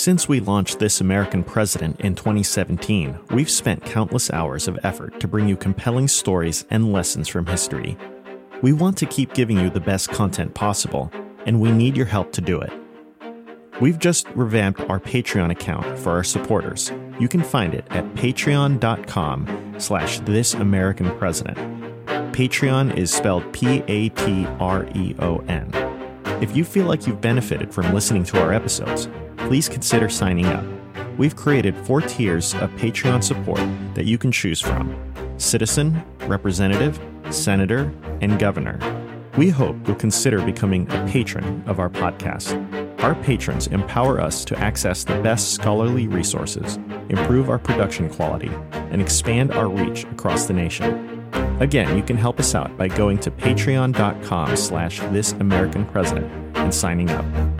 Since we launched This American President in 2017, we've spent countless hours of effort to bring you compelling stories and lessons from history. We want to keep giving you the best content possible, and we need your help to do it. We've just revamped our Patreon account for our supporters. You can find it at patreon.com slash this American president. Patreon is spelled P-A-T-R-E-O-N. If you feel like you've benefited from listening to our episodes, please consider signing up. We've created four tiers of Patreon support that you can choose from citizen, representative, senator, and governor. We hope you'll consider becoming a patron of our podcast. Our patrons empower us to access the best scholarly resources, improve our production quality, and expand our reach across the nation. Again, you can help us out by going to patreon.com slash this American president and signing up.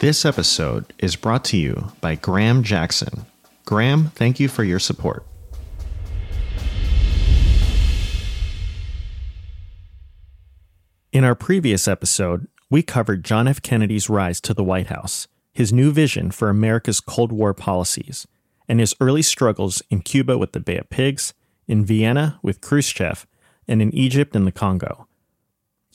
This episode is brought to you by Graham Jackson. Graham, thank you for your support. In our previous episode, we covered John F. Kennedy's rise to the White House, his new vision for America's Cold War policies, and his early struggles in Cuba with the Bay of Pigs, in Vienna with Khrushchev, and in Egypt and the Congo.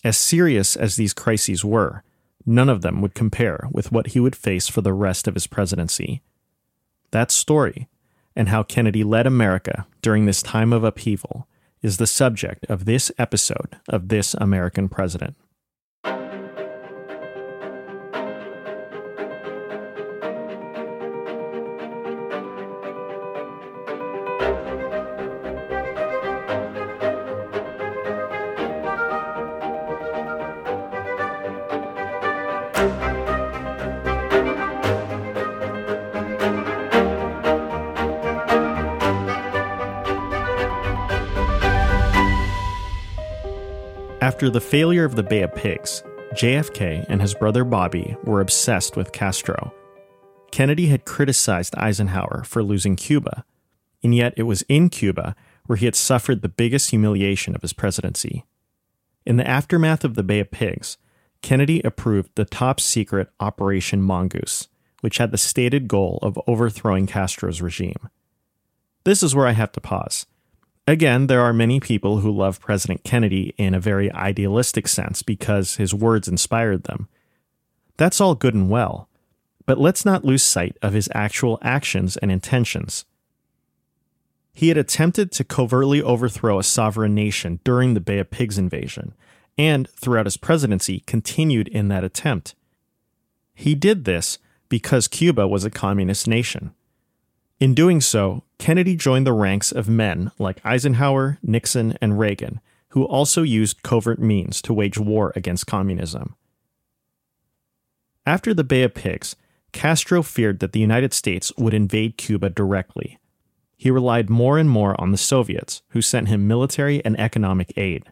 As serious as these crises were, None of them would compare with what he would face for the rest of his presidency. That story, and how Kennedy led America during this time of upheaval, is the subject of this episode of This American President. After the failure of the Bay of Pigs, JFK and his brother Bobby were obsessed with Castro. Kennedy had criticized Eisenhower for losing Cuba, and yet it was in Cuba where he had suffered the biggest humiliation of his presidency. In the aftermath of the Bay of Pigs, Kennedy approved the top secret Operation Mongoose, which had the stated goal of overthrowing Castro's regime. This is where I have to pause. Again, there are many people who love President Kennedy in a very idealistic sense because his words inspired them. That's all good and well, but let's not lose sight of his actual actions and intentions. He had attempted to covertly overthrow a sovereign nation during the Bay of Pigs invasion, and throughout his presidency continued in that attempt. He did this because Cuba was a communist nation. In doing so, Kennedy joined the ranks of men like Eisenhower, Nixon, and Reagan, who also used covert means to wage war against communism. After the Bay of Pigs, Castro feared that the United States would invade Cuba directly. He relied more and more on the Soviets, who sent him military and economic aid.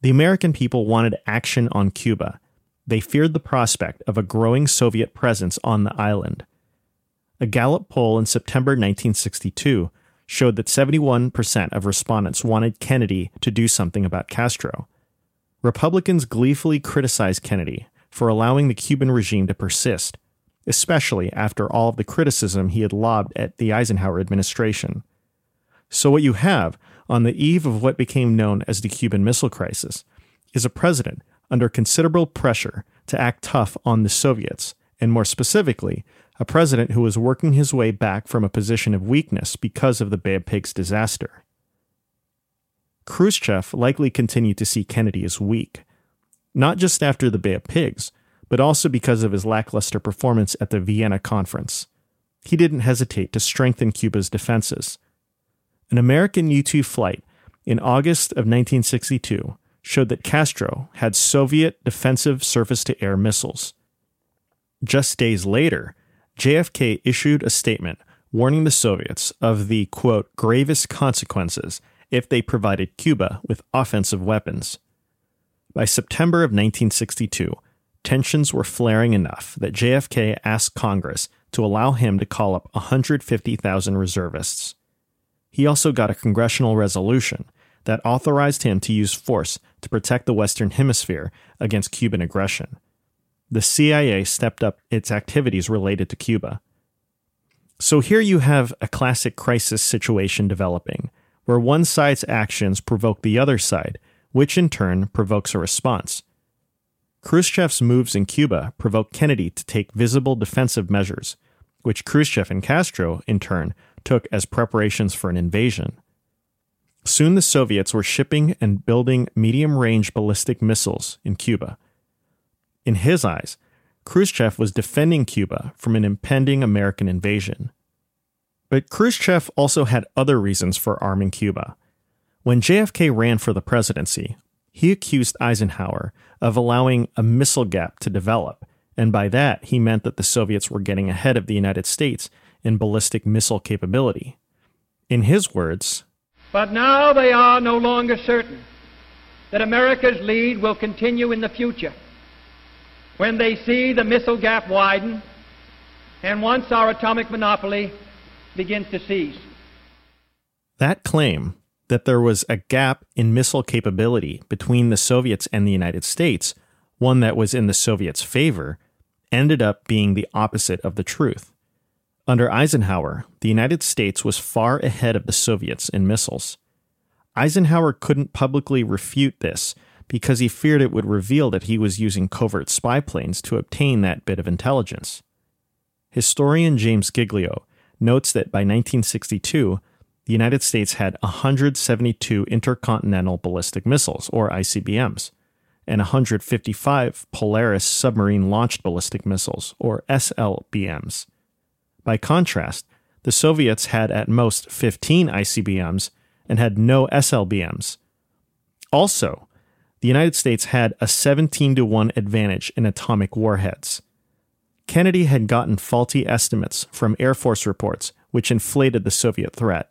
The American people wanted action on Cuba. They feared the prospect of a growing Soviet presence on the island. A Gallup poll in September 1962 showed that 71% of respondents wanted Kennedy to do something about Castro. Republicans gleefully criticized Kennedy for allowing the Cuban regime to persist, especially after all of the criticism he had lobbed at the Eisenhower administration. So, what you have on the eve of what became known as the Cuban Missile Crisis is a president under considerable pressure to act tough on the Soviets, and more specifically, a president who was working his way back from a position of weakness because of the Bay of Pigs disaster. Khrushchev likely continued to see Kennedy as weak, not just after the Bay of Pigs, but also because of his lackluster performance at the Vienna conference. He didn't hesitate to strengthen Cuba's defenses. An American U 2 flight in August of 1962 showed that Castro had Soviet defensive surface to air missiles. Just days later, JFK issued a statement warning the Soviets of the, quote, gravest consequences if they provided Cuba with offensive weapons. By September of 1962, tensions were flaring enough that JFK asked Congress to allow him to call up 150,000 reservists. He also got a congressional resolution that authorized him to use force to protect the Western Hemisphere against Cuban aggression. The CIA stepped up its activities related to Cuba. So here you have a classic crisis situation developing, where one side's actions provoke the other side, which in turn provokes a response. Khrushchev's moves in Cuba provoked Kennedy to take visible defensive measures, which Khrushchev and Castro, in turn, took as preparations for an invasion. Soon the Soviets were shipping and building medium range ballistic missiles in Cuba. In his eyes, Khrushchev was defending Cuba from an impending American invasion. But Khrushchev also had other reasons for arming Cuba. When JFK ran for the presidency, he accused Eisenhower of allowing a missile gap to develop, and by that he meant that the Soviets were getting ahead of the United States in ballistic missile capability. In his words, But now they are no longer certain that America's lead will continue in the future when they see the missile gap widen and once our atomic monopoly begins to cease. That claim that there was a gap in missile capability between the Soviets and the United States, one that was in the Soviets' favor, ended up being the opposite of the truth. Under Eisenhower, the United States was far ahead of the Soviets in missiles. Eisenhower couldn't publicly refute this because he feared it would reveal that he was using covert spy planes to obtain that bit of intelligence. Historian James Giglio notes that by 1962, the United States had 172 intercontinental ballistic missiles, or ICBMs, and 155 Polaris submarine launched ballistic missiles, or SLBMs. By contrast, the Soviets had at most 15 ICBMs and had no SLBMs. Also, the United States had a 17 to 1 advantage in atomic warheads. Kennedy had gotten faulty estimates from Air Force reports, which inflated the Soviet threat.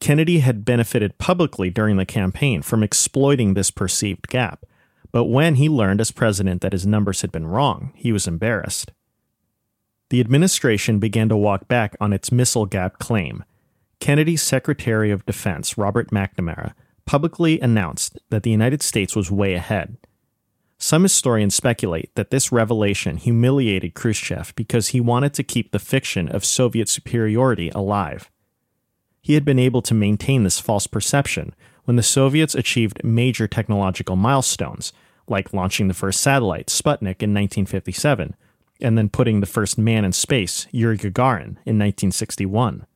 Kennedy had benefited publicly during the campaign from exploiting this perceived gap, but when he learned as president that his numbers had been wrong, he was embarrassed. The administration began to walk back on its missile gap claim. Kennedy's Secretary of Defense, Robert McNamara, publicly announced that the United States was way ahead. Some historians speculate that this revelation humiliated Khrushchev because he wanted to keep the fiction of Soviet superiority alive. He had been able to maintain this false perception when the Soviets achieved major technological milestones, like launching the first satellite, Sputnik, in 1957, and then putting the first man in space, Yuri Gagarin, in 1961.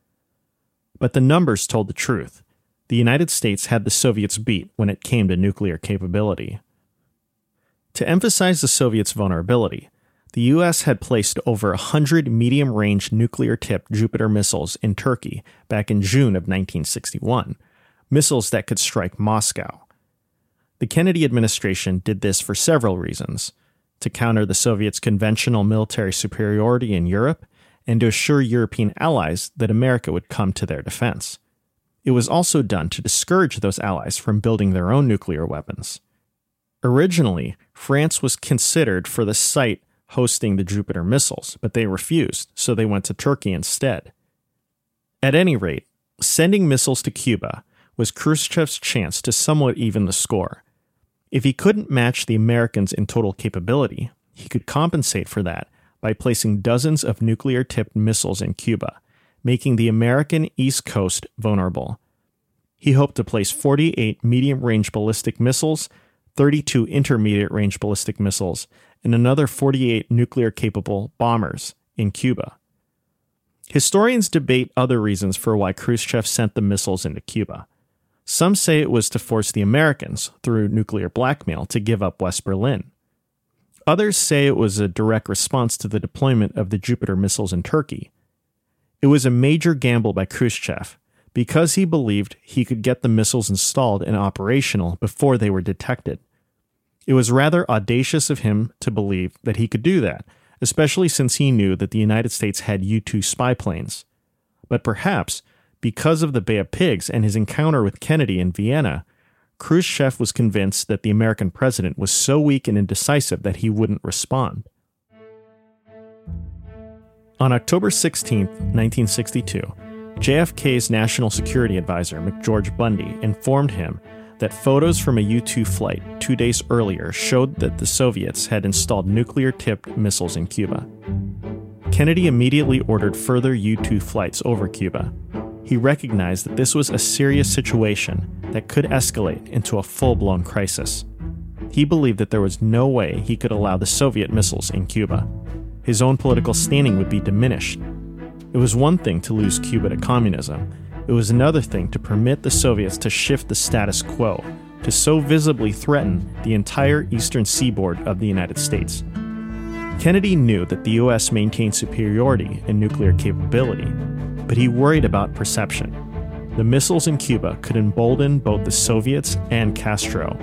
But the numbers told the truth. The United States had the Soviets beat when it came to nuclear capability. To emphasize the Soviets' vulnerability, the U.S. had placed over 100 medium range nuclear tipped Jupiter missiles in Turkey back in June of 1961, missiles that could strike Moscow. The Kennedy administration did this for several reasons to counter the Soviets' conventional military superiority in Europe and to assure European allies that America would come to their defense. It was also done to discourage those allies from building their own nuclear weapons. Originally, France was considered for the site hosting the Jupiter missiles, but they refused, so they went to Turkey instead. At any rate, sending missiles to Cuba was Khrushchev's chance to somewhat even the score. If he couldn't match the Americans in total capability, he could compensate for that by placing dozens of nuclear tipped missiles in Cuba, making the American East Coast vulnerable. He hoped to place 48 medium range ballistic missiles, 32 intermediate range ballistic missiles, and another 48 nuclear capable bombers in Cuba. Historians debate other reasons for why Khrushchev sent the missiles into Cuba. Some say it was to force the Americans, through nuclear blackmail, to give up West Berlin. Others say it was a direct response to the deployment of the Jupiter missiles in Turkey. It was a major gamble by Khrushchev because he believed he could get the missiles installed and operational before they were detected. It was rather audacious of him to believe that he could do that, especially since he knew that the United States had U 2 spy planes. But perhaps, because of the Bay of Pigs and his encounter with Kennedy in Vienna, Khrushchev was convinced that the American president was so weak and indecisive that he wouldn't respond. On October 16, 1962, JFK's national security advisor, McGeorge Bundy, informed him that photos from a U 2 flight two days earlier showed that the Soviets had installed nuclear tipped missiles in Cuba. Kennedy immediately ordered further U 2 flights over Cuba. He recognized that this was a serious situation that could escalate into a full blown crisis. He believed that there was no way he could allow the Soviet missiles in Cuba. His own political standing would be diminished. It was one thing to lose Cuba to communism, it was another thing to permit the Soviets to shift the status quo, to so visibly threaten the entire eastern seaboard of the United States. Kennedy knew that the U.S. maintained superiority in nuclear capability, but he worried about perception. The missiles in Cuba could embolden both the Soviets and Castro.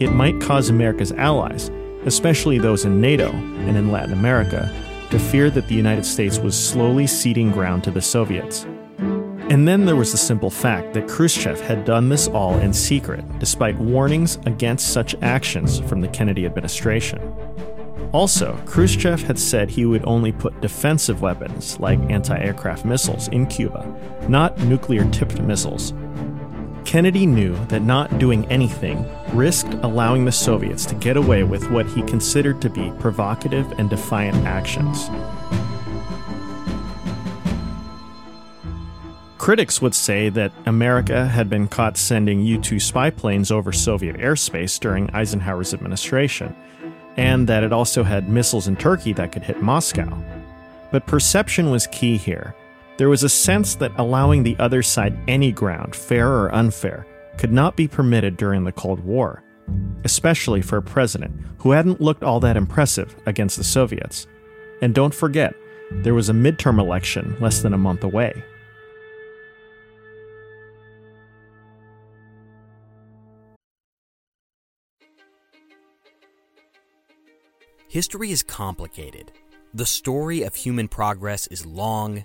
It might cause America's allies, especially those in NATO and in Latin America, to fear that the United States was slowly ceding ground to the Soviets. And then there was the simple fact that Khrushchev had done this all in secret, despite warnings against such actions from the Kennedy administration. Also, Khrushchev had said he would only put defensive weapons, like anti aircraft missiles, in Cuba, not nuclear tipped missiles. Kennedy knew that not doing anything risked allowing the Soviets to get away with what he considered to be provocative and defiant actions. Critics would say that America had been caught sending U 2 spy planes over Soviet airspace during Eisenhower's administration, and that it also had missiles in Turkey that could hit Moscow. But perception was key here. There was a sense that allowing the other side any ground, fair or unfair, could not be permitted during the Cold War, especially for a president who hadn't looked all that impressive against the Soviets. And don't forget, there was a midterm election less than a month away. History is complicated. The story of human progress is long,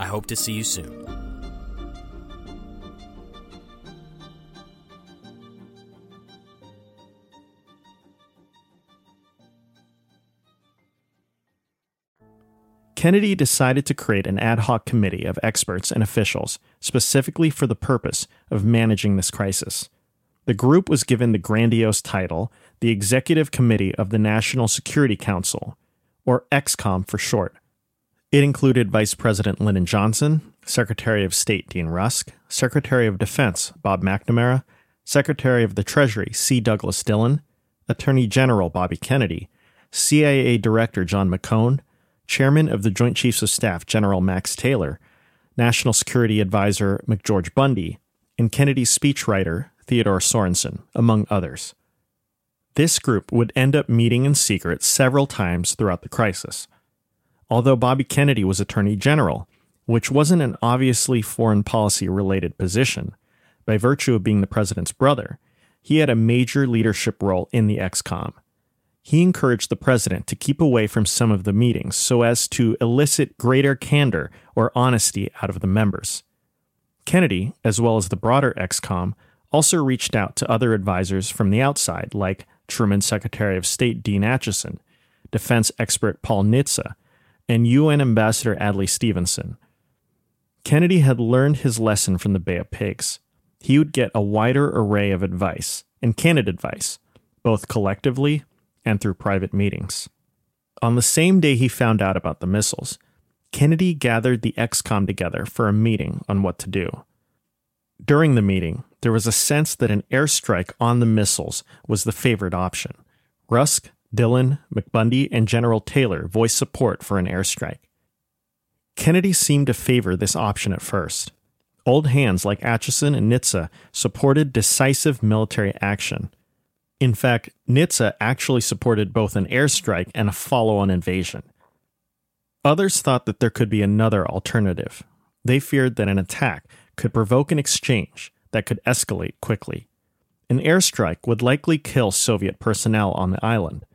I hope to see you soon. Kennedy decided to create an ad hoc committee of experts and officials specifically for the purpose of managing this crisis. The group was given the grandiose title the Executive Committee of the National Security Council, or ExComm for short. It included Vice President Lyndon Johnson, Secretary of State Dean Rusk, Secretary of Defense Bob McNamara, Secretary of the Treasury C. Douglas Dillon, Attorney General Bobby Kennedy, CIA Director John McCone, Chairman of the Joint Chiefs of Staff General Max Taylor, National Security Advisor McGeorge Bundy, and Kennedy's speechwriter Theodore Sorensen, among others. This group would end up meeting in secret several times throughout the crisis. Although Bobby Kennedy was Attorney General, which wasn't an obviously foreign policy related position, by virtue of being the president's brother, he had a major leadership role in the ExComm. He encouraged the president to keep away from some of the meetings so as to elicit greater candor or honesty out of the members. Kennedy, as well as the broader ExComm, also reached out to other advisors from the outside, like Truman Secretary of State Dean Acheson, defense expert Paul Nitze, and UN Ambassador Adlai Stevenson. Kennedy had learned his lesson from the Bay of Pigs. He would get a wider array of advice, and candid advice, both collectively and through private meetings. On the same day he found out about the missiles, Kennedy gathered the ExComm together for a meeting on what to do. During the meeting, there was a sense that an airstrike on the missiles was the favored option. Rusk, Dillon, McBundy, and General Taylor voiced support for an airstrike. Kennedy seemed to favor this option at first. Old hands like Acheson and Nitze supported decisive military action. In fact, Nitze actually supported both an airstrike and a follow on invasion. Others thought that there could be another alternative. They feared that an attack could provoke an exchange that could escalate quickly. An airstrike would likely kill Soviet personnel on the island.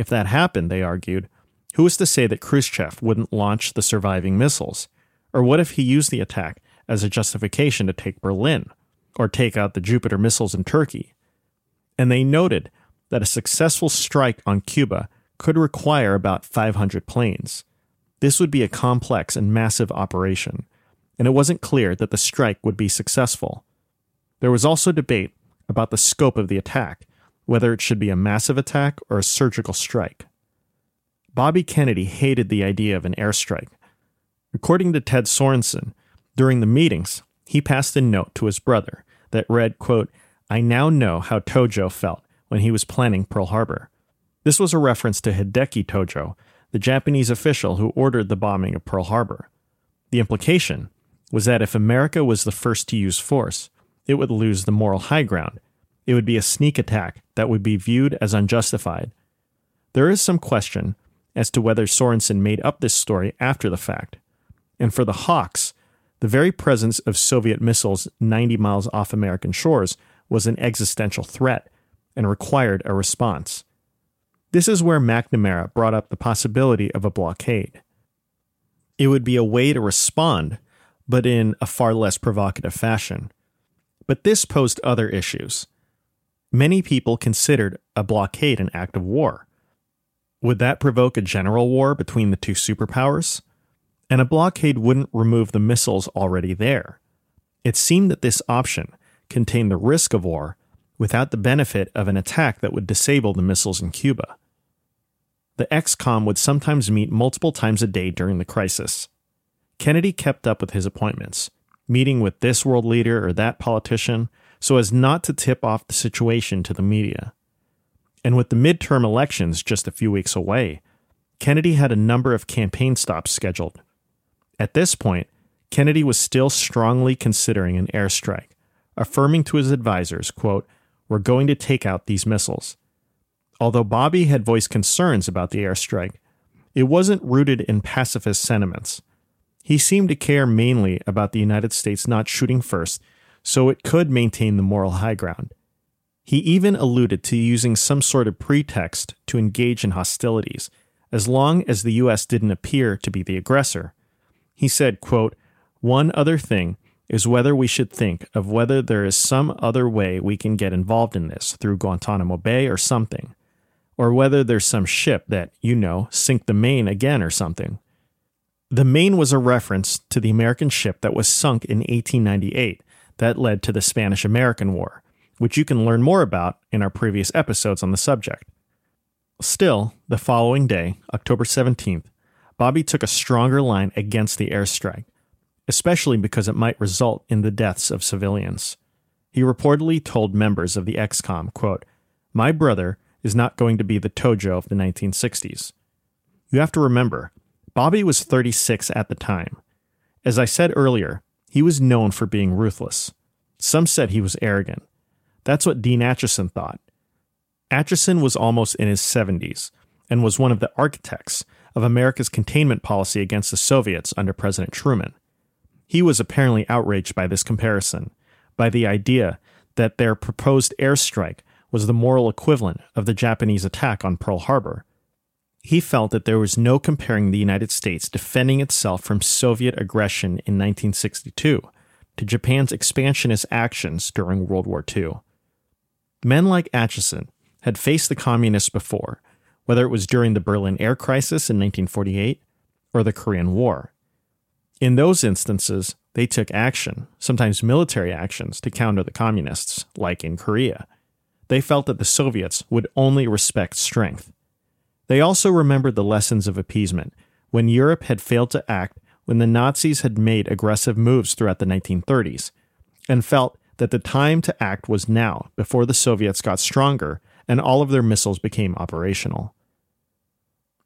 If that happened, they argued, who was to say that Khrushchev wouldn't launch the surviving missiles? Or what if he used the attack as a justification to take Berlin, or take out the Jupiter missiles in Turkey? And they noted that a successful strike on Cuba could require about 500 planes. This would be a complex and massive operation, and it wasn't clear that the strike would be successful. There was also debate about the scope of the attack, whether it should be a massive attack or a surgical strike. Bobby Kennedy hated the idea of an airstrike. According to Ted Sorensen, during the meetings, he passed a note to his brother that read, quote, I now know how Tojo felt when he was planning Pearl Harbor. This was a reference to Hideki Tojo, the Japanese official who ordered the bombing of Pearl Harbor. The implication was that if America was the first to use force, it would lose the moral high ground. It would be a sneak attack that would be viewed as unjustified. There is some question as to whether Sorensen made up this story after the fact. And for the Hawks, the very presence of Soviet missiles 90 miles off American shores was an existential threat and required a response. This is where McNamara brought up the possibility of a blockade. It would be a way to respond, but in a far less provocative fashion. But this posed other issues. Many people considered a blockade an act of war. Would that provoke a general war between the two superpowers? And a blockade wouldn't remove the missiles already there. It seemed that this option contained the risk of war without the benefit of an attack that would disable the missiles in Cuba. The ExComm would sometimes meet multiple times a day during the crisis. Kennedy kept up with his appointments, meeting with this world leader or that politician so as not to tip off the situation to the media. And with the midterm elections just a few weeks away, Kennedy had a number of campaign stops scheduled. At this point, Kennedy was still strongly considering an airstrike, affirming to his advisors, quote, We're going to take out these missiles. Although Bobby had voiced concerns about the airstrike, it wasn't rooted in pacifist sentiments. He seemed to care mainly about the United States not shooting first, so it could maintain the moral high ground. He even alluded to using some sort of pretext to engage in hostilities, as long as the U.S. didn't appear to be the aggressor. He said, quote, One other thing is whether we should think of whether there is some other way we can get involved in this through Guantanamo Bay or something, or whether there's some ship that, you know, sink the Maine again or something. The Maine was a reference to the American ship that was sunk in 1898 that led to the Spanish American War, which you can learn more about in our previous episodes on the subject. Still, the following day, October 17th, Bobby took a stronger line against the airstrike, especially because it might result in the deaths of civilians. He reportedly told members of the ExComm, quote, My brother is not going to be the Tojo of the 1960s. You have to remember, Bobby was 36 at the time. As I said earlier, he was known for being ruthless. Some said he was arrogant. That's what Dean Acheson thought. Acheson was almost in his 70s and was one of the architects of America's containment policy against the Soviets under President Truman. He was apparently outraged by this comparison, by the idea that their proposed airstrike was the moral equivalent of the Japanese attack on Pearl Harbor. He felt that there was no comparing the United States defending itself from Soviet aggression in 1962 to Japan's expansionist actions during World War II. Men like Acheson had faced the communists before, whether it was during the Berlin Air Crisis in 1948 or the Korean War. In those instances, they took action, sometimes military actions, to counter the communists, like in Korea. They felt that the Soviets would only respect strength. They also remembered the lessons of appeasement when Europe had failed to act when the Nazis had made aggressive moves throughout the 1930s, and felt that the time to act was now before the Soviets got stronger and all of their missiles became operational.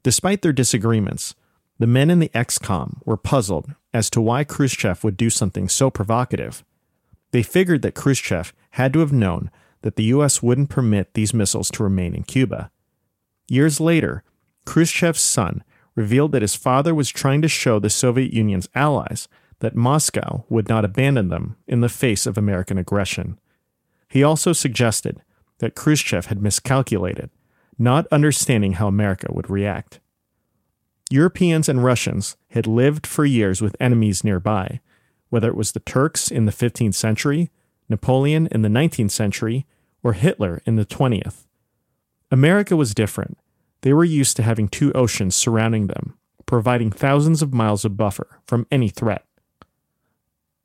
Despite their disagreements, the men in the ExComm were puzzled as to why Khrushchev would do something so provocative. They figured that Khrushchev had to have known that the US wouldn't permit these missiles to remain in Cuba. Years later, Khrushchev's son revealed that his father was trying to show the Soviet Union's allies that Moscow would not abandon them in the face of American aggression. He also suggested that Khrushchev had miscalculated, not understanding how America would react. Europeans and Russians had lived for years with enemies nearby, whether it was the Turks in the 15th century, Napoleon in the 19th century, or Hitler in the 20th. America was different. They were used to having two oceans surrounding them, providing thousands of miles of buffer from any threat.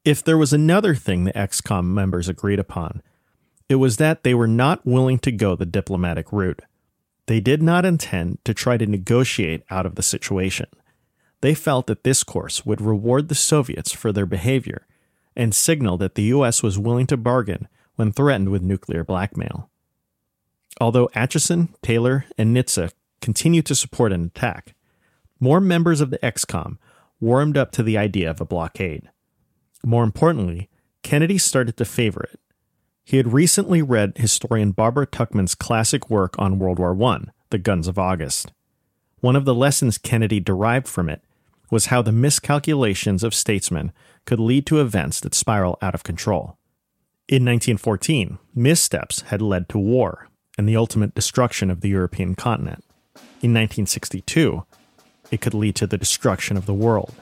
If there was another thing the ExComm members agreed upon, it was that they were not willing to go the diplomatic route. They did not intend to try to negotiate out of the situation. They felt that this course would reward the Soviets for their behavior and signal that the US was willing to bargain when threatened with nuclear blackmail. Although Acheson, Taylor, and Nitze continued to support an attack, more members of the ExComm warmed up to the idea of a blockade. More importantly, Kennedy started to favor it he had recently read historian Barbara Tuchman's classic work on World War I, The Guns of August. One of the lessons Kennedy derived from it was how the miscalculations of statesmen could lead to events that spiral out of control. In 1914, missteps had led to war and the ultimate destruction of the European continent. In 1962, it could lead to the destruction of the world.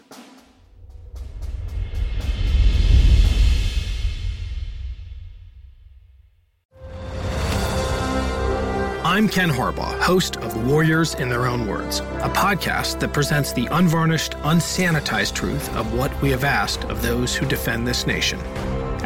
I'm Ken Harbaugh, host of Warriors in Their Own Words, a podcast that presents the unvarnished, unsanitized truth of what we have asked of those who defend this nation.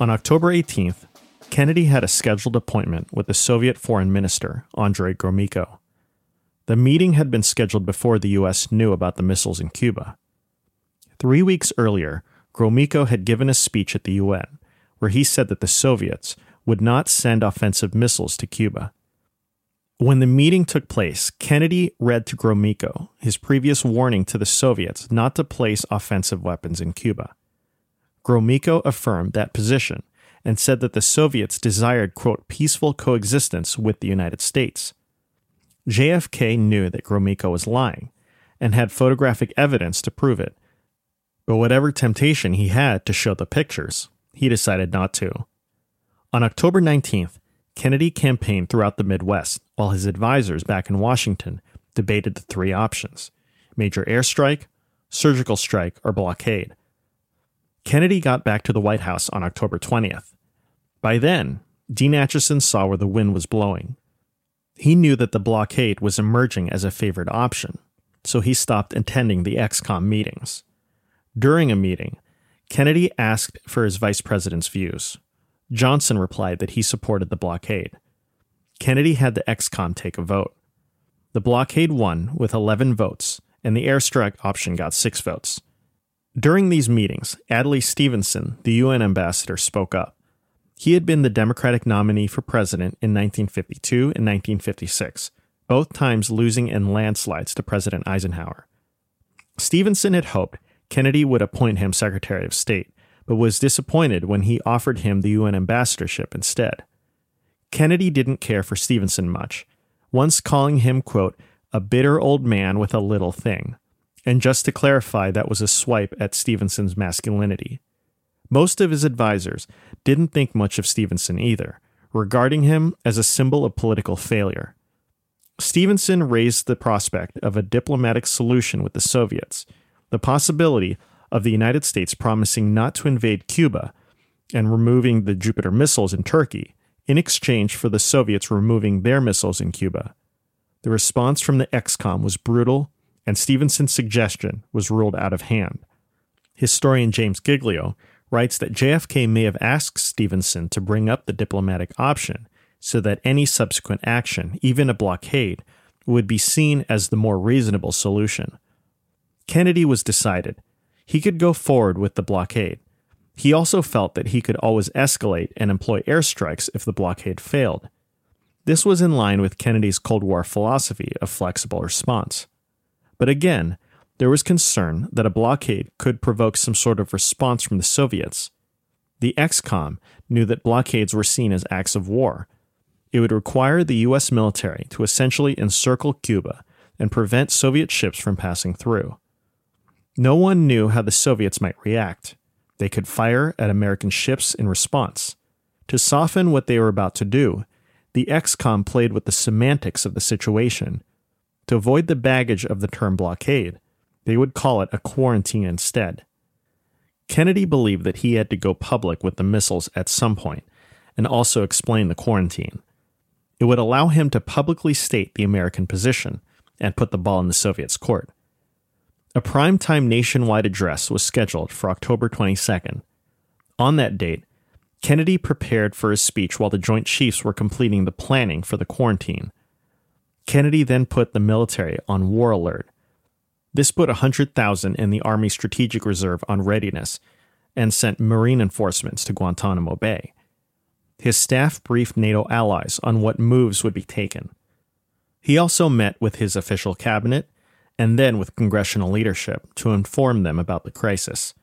On October 18th, Kennedy had a scheduled appointment with the Soviet Foreign Minister, Andrei Gromyko. The meeting had been scheduled before the U.S. knew about the missiles in Cuba. Three weeks earlier, Gromyko had given a speech at the UN where he said that the Soviets would not send offensive missiles to Cuba. When the meeting took place, Kennedy read to Gromyko his previous warning to the Soviets not to place offensive weapons in Cuba. Gromyko affirmed that position and said that the Soviets desired, quote, peaceful coexistence with the United States. JFK knew that Gromyko was lying and had photographic evidence to prove it. But whatever temptation he had to show the pictures, he decided not to. On October 19th, Kennedy campaigned throughout the Midwest while his advisors back in Washington debated the three options major airstrike, surgical strike, or blockade. Kennedy got back to the White House on October 20th. By then, Dean Acheson saw where the wind was blowing. He knew that the blockade was emerging as a favored option, so he stopped attending the ExComm meetings. During a meeting, Kennedy asked for his vice president's views. Johnson replied that he supported the blockade. Kennedy had the ExComm take a vote. The blockade won with 11 votes, and the airstrike option got six votes. During these meetings, Adlai Stevenson, the UN ambassador, spoke up. He had been the Democratic nominee for president in 1952 and 1956, both times losing in landslides to President Eisenhower. Stevenson had hoped Kennedy would appoint him Secretary of State, but was disappointed when he offered him the UN ambassadorship instead. Kennedy didn't care for Stevenson much, once calling him, quote, a bitter old man with a little thing. And just to clarify, that was a swipe at Stevenson's masculinity. Most of his advisers didn't think much of Stevenson either, regarding him as a symbol of political failure. Stevenson raised the prospect of a diplomatic solution with the Soviets, the possibility of the United States promising not to invade Cuba and removing the Jupiter missiles in Turkey in exchange for the Soviets removing their missiles in Cuba. The response from the ExComm was brutal, and Stevenson's suggestion was ruled out of hand. Historian James Giglio writes that JFK may have asked Stevenson to bring up the diplomatic option so that any subsequent action, even a blockade, would be seen as the more reasonable solution. Kennedy was decided. He could go forward with the blockade. He also felt that he could always escalate and employ airstrikes if the blockade failed. This was in line with Kennedy's Cold War philosophy of flexible response. But again, there was concern that a blockade could provoke some sort of response from the Soviets. The ExComm knew that blockades were seen as acts of war. It would require the U.S. military to essentially encircle Cuba and prevent Soviet ships from passing through. No one knew how the Soviets might react. They could fire at American ships in response. To soften what they were about to do, the ExComm played with the semantics of the situation. To avoid the baggage of the term blockade, they would call it a quarantine instead. Kennedy believed that he had to go public with the missiles at some point and also explain the quarantine. It would allow him to publicly state the American position and put the ball in the Soviets' court. A prime-time nationwide address was scheduled for October 22nd. On that date, Kennedy prepared for his speech while the Joint Chiefs were completing the planning for the quarantine. Kennedy then put the military on war alert. This put 100,000 in the Army Strategic Reserve on readiness and sent Marine enforcements to Guantanamo Bay. His staff briefed NATO allies on what moves would be taken. He also met with his official cabinet and then with congressional leadership to inform them about the crisis.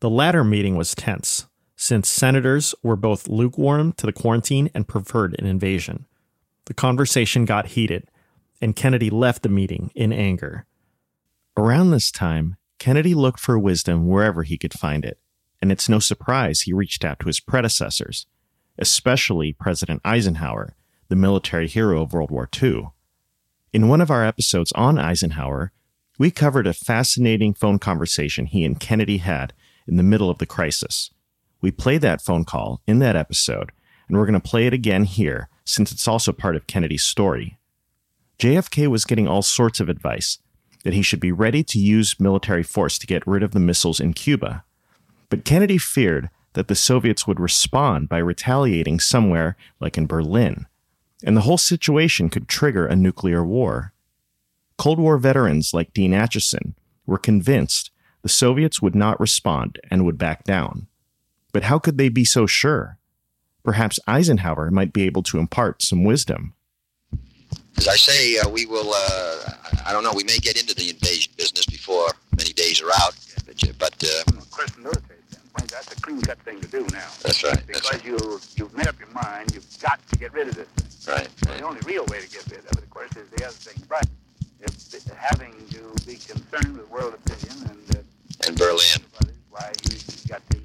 The latter meeting was tense, since senators were both lukewarm to the quarantine and preferred an invasion. The conversation got heated, and Kennedy left the meeting in anger. Around this time, Kennedy looked for wisdom wherever he could find it, and it's no surprise he reached out to his predecessors, especially President Eisenhower, the military hero of World War II. In one of our episodes on Eisenhower, we covered a fascinating phone conversation he and Kennedy had in the middle of the crisis. We played that phone call in that episode, and we're going to play it again here since it's also part of Kennedy's story. JFK was getting all sorts of advice that he should be ready to use military force to get rid of the missiles in Cuba. But Kennedy feared that the Soviets would respond by retaliating somewhere like in Berlin and the whole situation could trigger a nuclear war. Cold War veterans like Dean Acheson were convinced the Soviets would not respond and would back down. But how could they be so sure? Perhaps Eisenhower might be able to impart some wisdom. As I say, uh, we will, uh, I don't know, we may get into the invasion business before many days are out. But, but uh, of course, military standpoint, that's a clean cut thing to do now. That's right. Because that's right. you, you've made up your mind, you've got to get rid of this thing. Right. The only real way to get rid of it, of course, is the other thing. Right. If having to be concerned with world opinion and uh, and Berlin. Why you got to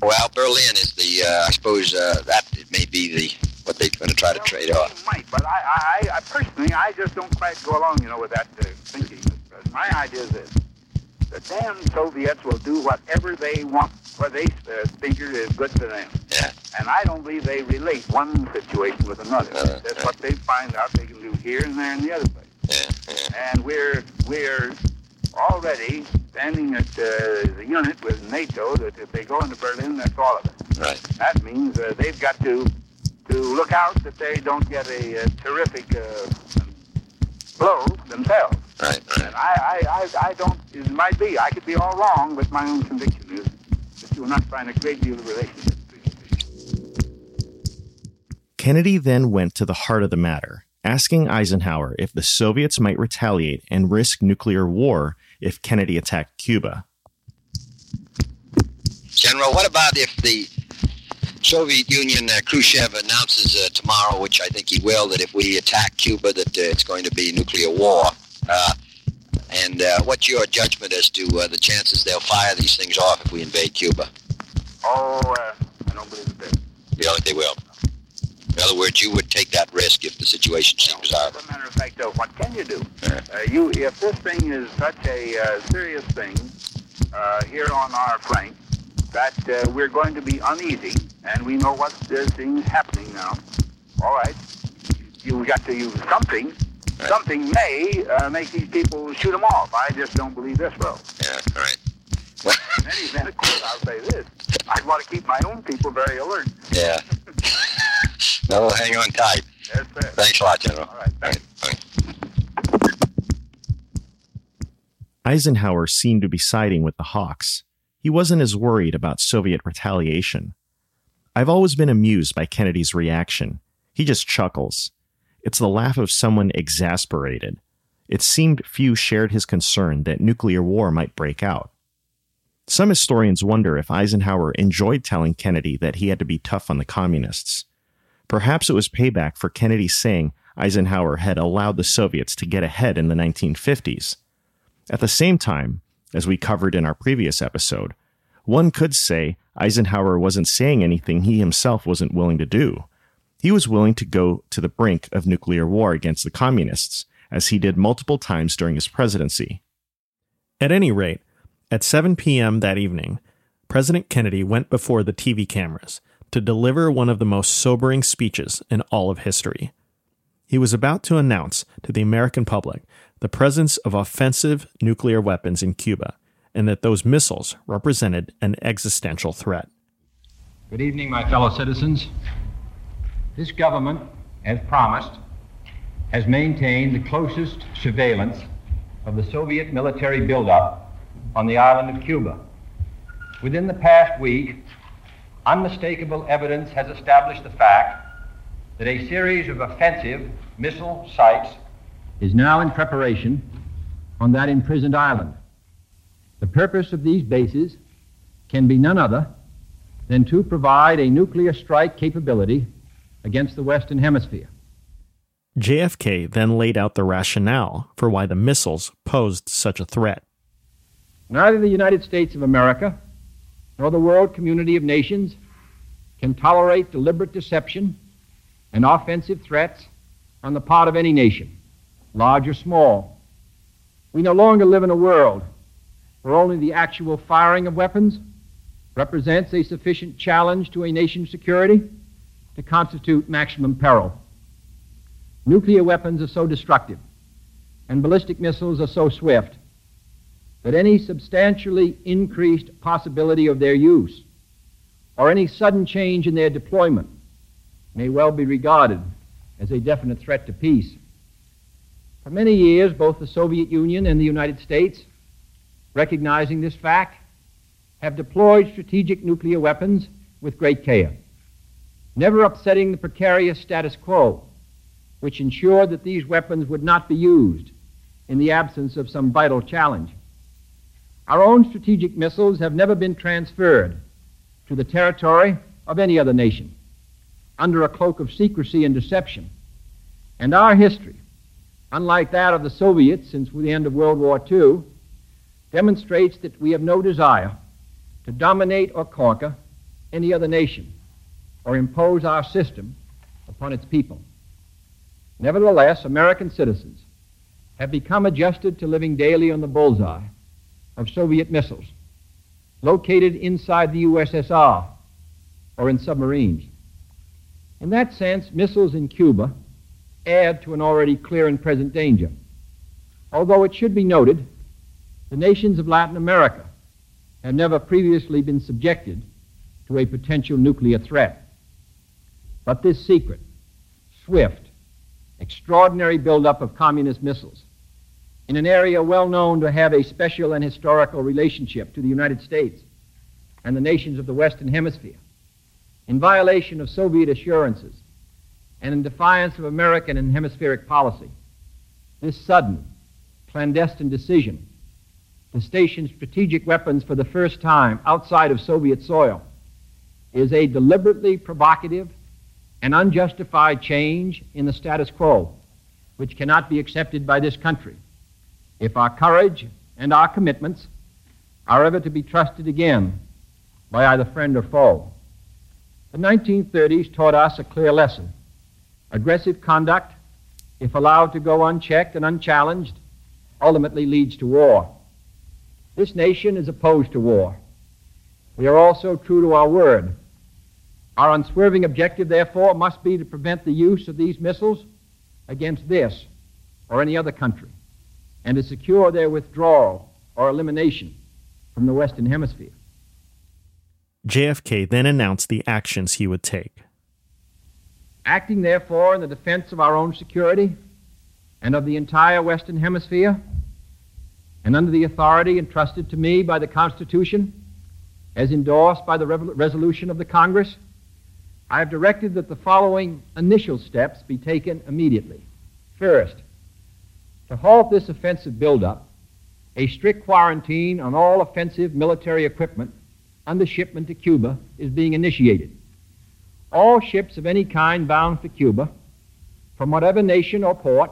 Well, Berlin is the. Uh, I suppose uh, that may be the what they're going to try to well, trade off. Might, but I, I, I personally, I just don't quite go along, you know, with that uh, thinking. My idea is this: the damn Soviets will do whatever they want, what they uh, figure is good for them. Yeah. And I don't believe they relate one situation with another. Uh, That's uh, what they find out they can do here and there and the other place. Yeah, yeah. And we're we're already standing at uh, the unit with NATO that if they go into Berlin, that's all of it. Right. That means uh, they've got to to look out that they don't get a, a terrific uh, blow themselves. Right. And Right. I, I, I, I don't, it might be, I could be all wrong, but my own conviction is that you will not find a great deal of relationship between the two. Kennedy then went to the heart of the matter, asking Eisenhower if the Soviets might retaliate and risk nuclear war if Kennedy attacked Cuba. General, what about if the Soviet Union, uh, Khrushchev announces uh, tomorrow, which I think he will, that if we attack Cuba, that uh, it's going to be nuclear war? Uh, and uh, what's your judgment as to uh, the chances they'll fire these things off if we invade Cuba? Oh, uh, I don't believe it. You don't think they will? In other words, you would take that risk if the situation seemed As desirable. a matter of fact, though, what can you do? Yeah. Uh, you, if this thing is such a uh, serious thing uh, here on our flank, that uh, we're going to be uneasy, and we know what uh, things happening now. All right, you got to use something. Right. Something may uh, make these people shoot them off. I just don't believe this will. Yeah, all right. Well, In any event, of course, I'll say this: I'd want to keep my own people very alert. yeah. No, hang on tight. Yes, sir. Thanks a lot, General. All right, thanks. All right. Eisenhower seemed to be siding with the Hawks. He wasn't as worried about Soviet retaliation. I've always been amused by Kennedy's reaction. He just chuckles. It's the laugh of someone exasperated. It seemed few shared his concern that nuclear war might break out. Some historians wonder if Eisenhower enjoyed telling Kennedy that he had to be tough on the communists. Perhaps it was payback for Kennedy saying Eisenhower had allowed the Soviets to get ahead in the 1950s. At the same time, as we covered in our previous episode, one could say Eisenhower wasn't saying anything he himself wasn't willing to do. He was willing to go to the brink of nuclear war against the communists, as he did multiple times during his presidency. At any rate, at 7 p.m. that evening, President Kennedy went before the TV cameras to deliver one of the most sobering speeches in all of history. He was about to announce to the American public the presence of offensive nuclear weapons in Cuba and that those missiles represented an existential threat. Good evening, my fellow citizens. This government, as promised, has maintained the closest surveillance of the Soviet military buildup on the island of Cuba. Within the past week, unmistakable evidence has established the fact that a series of offensive missile sites is now in preparation on that imprisoned island. The purpose of these bases can be none other than to provide a nuclear strike capability against the Western Hemisphere. JFK then laid out the rationale for why the missiles posed such a threat. Neither the United States of America nor the world community of nations can tolerate deliberate deception and offensive threats on the part of any nation, large or small. We no longer live in a world where only the actual firing of weapons represents a sufficient challenge to a nation's security to constitute maximum peril. Nuclear weapons are so destructive, and ballistic missiles are so swift that any substantially increased possibility of their use or any sudden change in their deployment may well be regarded as a definite threat to peace. For many years, both the Soviet Union and the United States, recognizing this fact, have deployed strategic nuclear weapons with great care, never upsetting the precarious status quo, which ensured that these weapons would not be used in the absence of some vital challenge. Our own strategic missiles have never been transferred to the territory of any other nation under a cloak of secrecy and deception. And our history, unlike that of the Soviets since the end of World War II, demonstrates that we have no desire to dominate or conquer any other nation or impose our system upon its people. Nevertheless, American citizens have become adjusted to living daily on the bullseye of Soviet missiles located inside the USSR or in submarines. In that sense, missiles in Cuba add to an already clear and present danger. Although it should be noted The nations of Latin America have never previously been subjected to a potential nuclear threat. But this secret, swift, extraordinary buildup of communist missiles in an area well known to have a special and historical relationship to the United States and the nations of the Western Hemisphere, in violation of Soviet assurances and in defiance of American and hemispheric policy, this sudden, clandestine decision to station strategic weapons for the first time outside of Soviet soil is a deliberately provocative and unjustified change in the status quo, which cannot be accepted by this country if our courage and our commitments are ever to be trusted again by either friend or foe. The 1930s taught us a clear lesson. Aggressive conduct, if allowed to go unchecked and unchallenged, ultimately leads to war. This nation is opposed to war. We are also true to our word. Our unswerving objective, therefore, must be to prevent the use of these missiles against this or any other country and to secure their withdrawal or elimination from the Western Hemisphere. JFK then announced the actions he would take. Acting, therefore, in the defense of our own security and of the entire Western Hemisphere, and under the authority entrusted to me by the Constitution, as endorsed by the resolution of the Congress, I have directed that the following initial steps be taken immediately. First, to halt this offensive buildup, a strict quarantine on all offensive military equipment under shipment to Cuba is being initiated. All ships of any kind bound for Cuba, from whatever nation or port,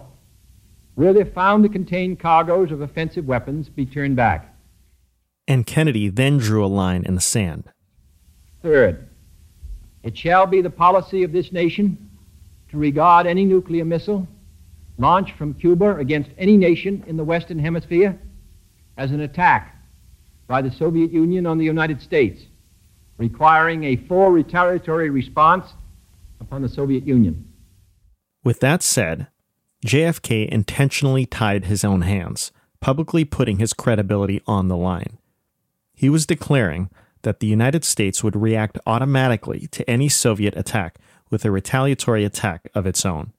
will, if found to contain cargoes of offensive weapons, be turned back. And Kennedy then drew a line in the sand. Third, it shall be the policy of this nation to regard any nuclear missile launched from Cuba against any nation in the Western Hemisphere as an attack by the Soviet Union on the United States, requiring a full retaliatory response upon the Soviet Union. With that said, JFK intentionally tied his own hands, publicly putting his credibility on the line. He was declaring that the United States would react automatically to any Soviet attack with a retaliatory attack of its own.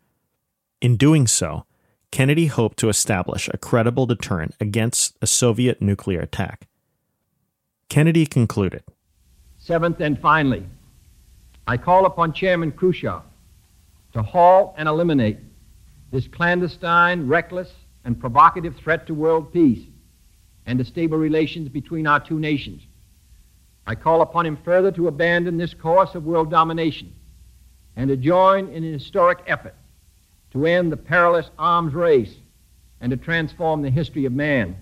In doing so, Kennedy hoped to establish a credible deterrent against a Soviet nuclear attack. Kennedy concluded Seventh and finally, I call upon Chairman Khrushchev to halt and eliminate this clandestine, reckless, and provocative threat to world peace and to stable relations between our two nations. I call upon him further to abandon this course of world domination and to join in an historic effort to end the perilous arms race and to transform the history of man.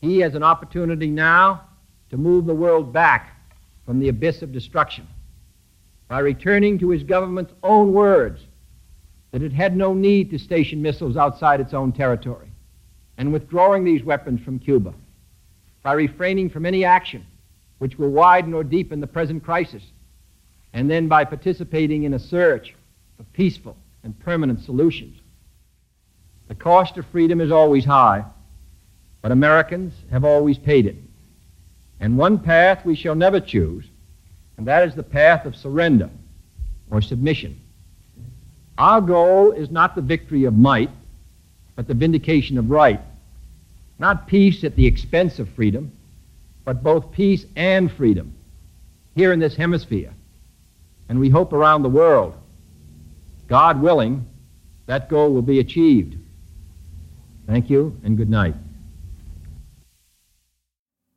He has an opportunity now to move the world back from the abyss of destruction by returning to his government's own words that it had no need to station missiles outside its own territory and withdrawing these weapons from Cuba, by refraining from any action which will widen or deepen the present crisis, and then by participating in a search for peaceful and permanent solutions. The cost of freedom is always high, but Americans have always paid it. And one path we shall never choose, and that is the path of surrender or submission. Our goal is not the victory of might, but the vindication of right. Not peace at the expense of freedom, but both peace and freedom here in this hemisphere, and we hope around the world. God willing, that goal will be achieved. Thank you and good night.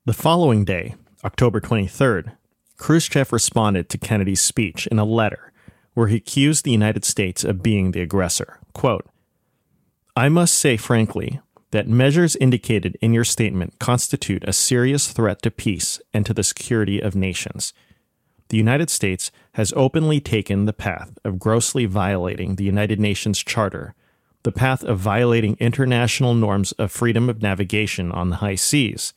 The following day, October 23rd, Khrushchev responded to Kennedy's speech in a letter where he accused the United States of being the aggressor. Quote, I must say frankly that measures indicated in your statement constitute a serious threat to peace and to the security of nations the United States has openly taken the path of grossly violating the United Nations Charter, the path of violating international norms of freedom of navigation on the high seas,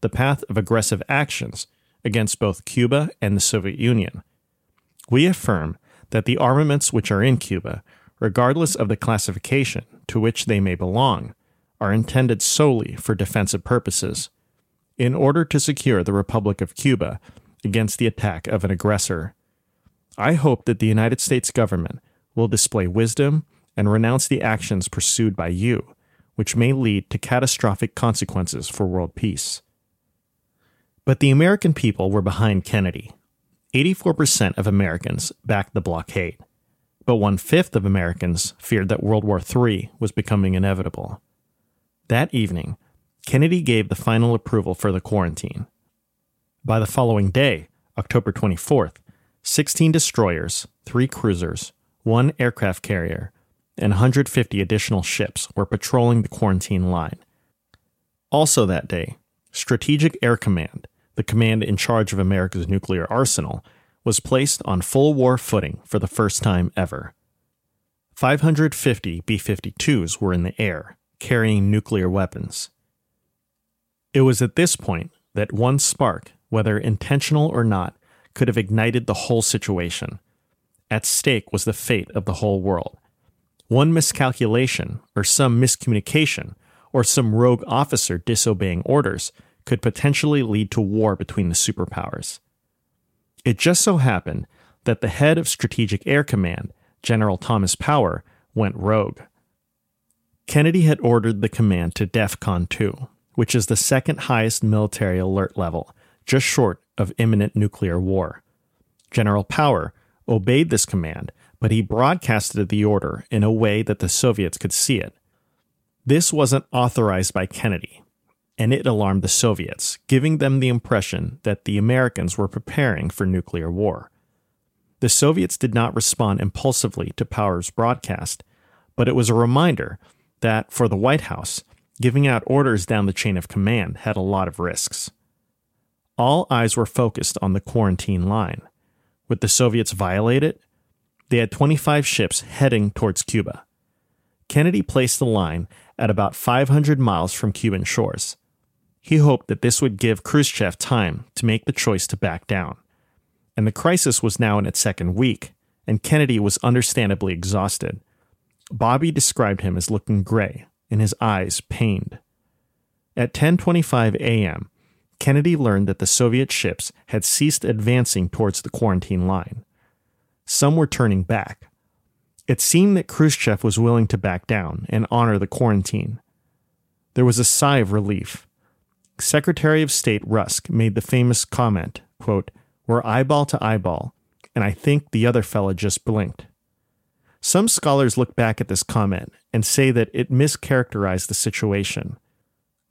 the path of aggressive actions against both Cuba and the Soviet Union. We affirm that the armaments which are in Cuba, regardless of the classification to which they may belong, are intended solely for defensive purposes, in order to secure the Republic of Cuba against the attack of an aggressor. I hope that the United States government will display wisdom and renounce the actions pursued by you, which may lead to catastrophic consequences for world peace. But the American people were behind Kennedy. 84% of Americans backed the blockade, but one fifth of Americans feared that World War III was becoming inevitable. That evening, Kennedy gave the final approval for the quarantine. By the following day, October 24th, 16 destroyers, three cruisers, one aircraft carrier, and 150 additional ships were patrolling the quarantine line. Also that day, Strategic Air Command, the command in charge of America's nuclear arsenal, was placed on full war footing for the first time ever. 550 B 52s were in the air, carrying nuclear weapons. It was at this point that one spark, whether intentional or not, could have ignited the whole situation. At stake was the fate of the whole world. One miscalculation, or some miscommunication, or some rogue officer disobeying orders could potentially lead to war between the superpowers. It just so happened that the head of Strategic Air Command, General Thomas Power, went rogue. Kennedy had ordered the command to DEFCON 2, which is the second highest military alert level, just short of imminent nuclear war. General Power obeyed this command, but he broadcasted the order in a way that the Soviets could see it. This wasn't authorized by Kennedy, and it alarmed the Soviets, giving them the impression that the Americans were preparing for nuclear war. The Soviets did not respond impulsively to Power's broadcast, but it was a reminder that, for the White House, giving out orders down the chain of command had a lot of risks. All eyes were focused on the quarantine line. Would the Soviets violate it? They had 25 ships heading towards Cuba. Kennedy placed the line at about 500 miles from Cuban shores. He hoped that this would give Khrushchev time to make the choice to back down. And the crisis was now in its second week, and Kennedy was understandably exhausted. Bobby described him as looking gray and his eyes pained. At 10:25 a.m., Kennedy learned that the Soviet ships had ceased advancing towards the quarantine line. Some were turning back. It seemed that Khrushchev was willing to back down and honor the quarantine. There was a sigh of relief. Secretary of State Rusk made the famous comment, quote, We're eyeball to eyeball, and I think the other fella just blinked. Some scholars look back at this comment and say that it mischaracterized the situation.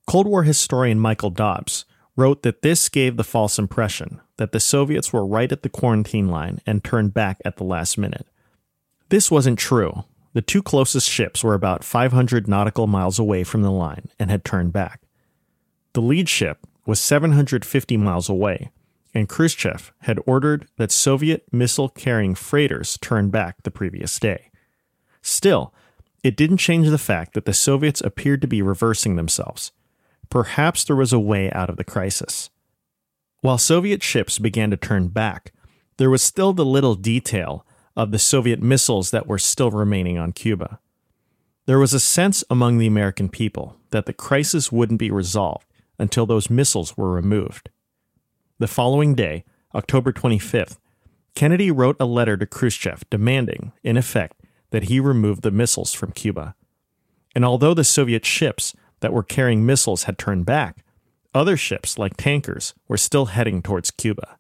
Cold War historian Michael Dobbs wrote that this gave the false impression that the Soviets were right at the quarantine line and turned back at the last minute. This wasn't true. The two closest ships were about 500 nautical miles away from the line and had turned back. The lead ship was 750 miles away, and Khrushchev had ordered that Soviet missile carrying freighters turn back the previous day. Still, it didn't change the fact that the Soviets appeared to be reversing themselves. Perhaps there was a way out of the crisis. While Soviet ships began to turn back, there was still the little detail of the Soviet missiles that were still remaining on Cuba. There was a sense among the American people that the crisis wouldn't be resolved until those missiles were removed. The following day, October 25th, Kennedy wrote a letter to Khrushchev demanding, in effect, that he remove the missiles from Cuba. And although the Soviet ships that were carrying missiles had turned back, other ships, like tankers, were still heading towards Cuba.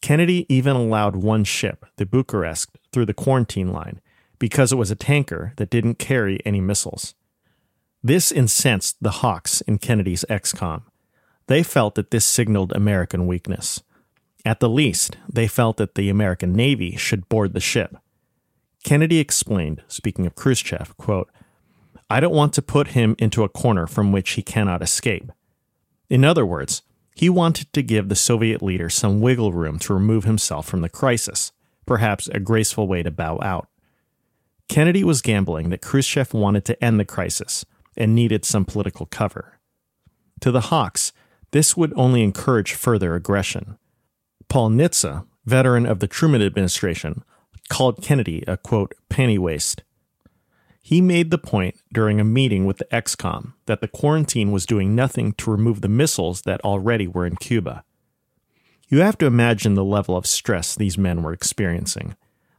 Kennedy even allowed one ship, the Bucharest, through the quarantine line because it was a tanker that didn't carry any missiles. This incensed the hawks in Kennedy's ExComm. They felt that this signaled American weakness. At the least, they felt that the American Navy should board the ship. Kennedy explained, speaking of Khrushchev, quote, I don't want to put him into a corner from which he cannot escape. In other words, he wanted to give the Soviet leader some wiggle room to remove himself from the crisis, perhaps a graceful way to bow out. Kennedy was gambling that Khrushchev wanted to end the crisis and needed some political cover. To the Hawks, this would only encourage further aggression. Paul Nitze, veteran of the Truman administration, called Kennedy a quote, penny waste. He made the point during a meeting with the ExComm that the quarantine was doing nothing to remove the missiles that already were in Cuba. You have to imagine the level of stress these men were experiencing.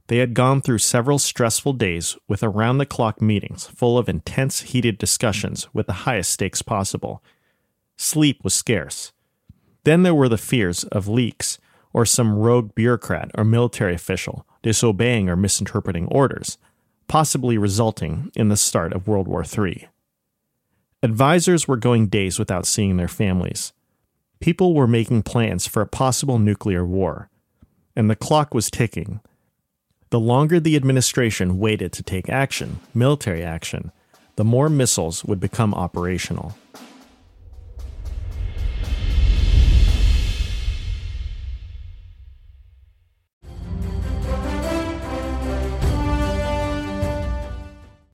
They had gone through several stressful days with around the clock meetings full of intense, heated discussions with the highest stakes possible. Sleep was scarce. Then there were the fears of leaks or some rogue bureaucrat or military official disobeying or misinterpreting orders, possibly resulting in the start of World War III. Advisors were going days without seeing their families. People were making plans for a possible nuclear war, and the clock was ticking. The longer the administration waited to take action, military action, the more missiles would become operational.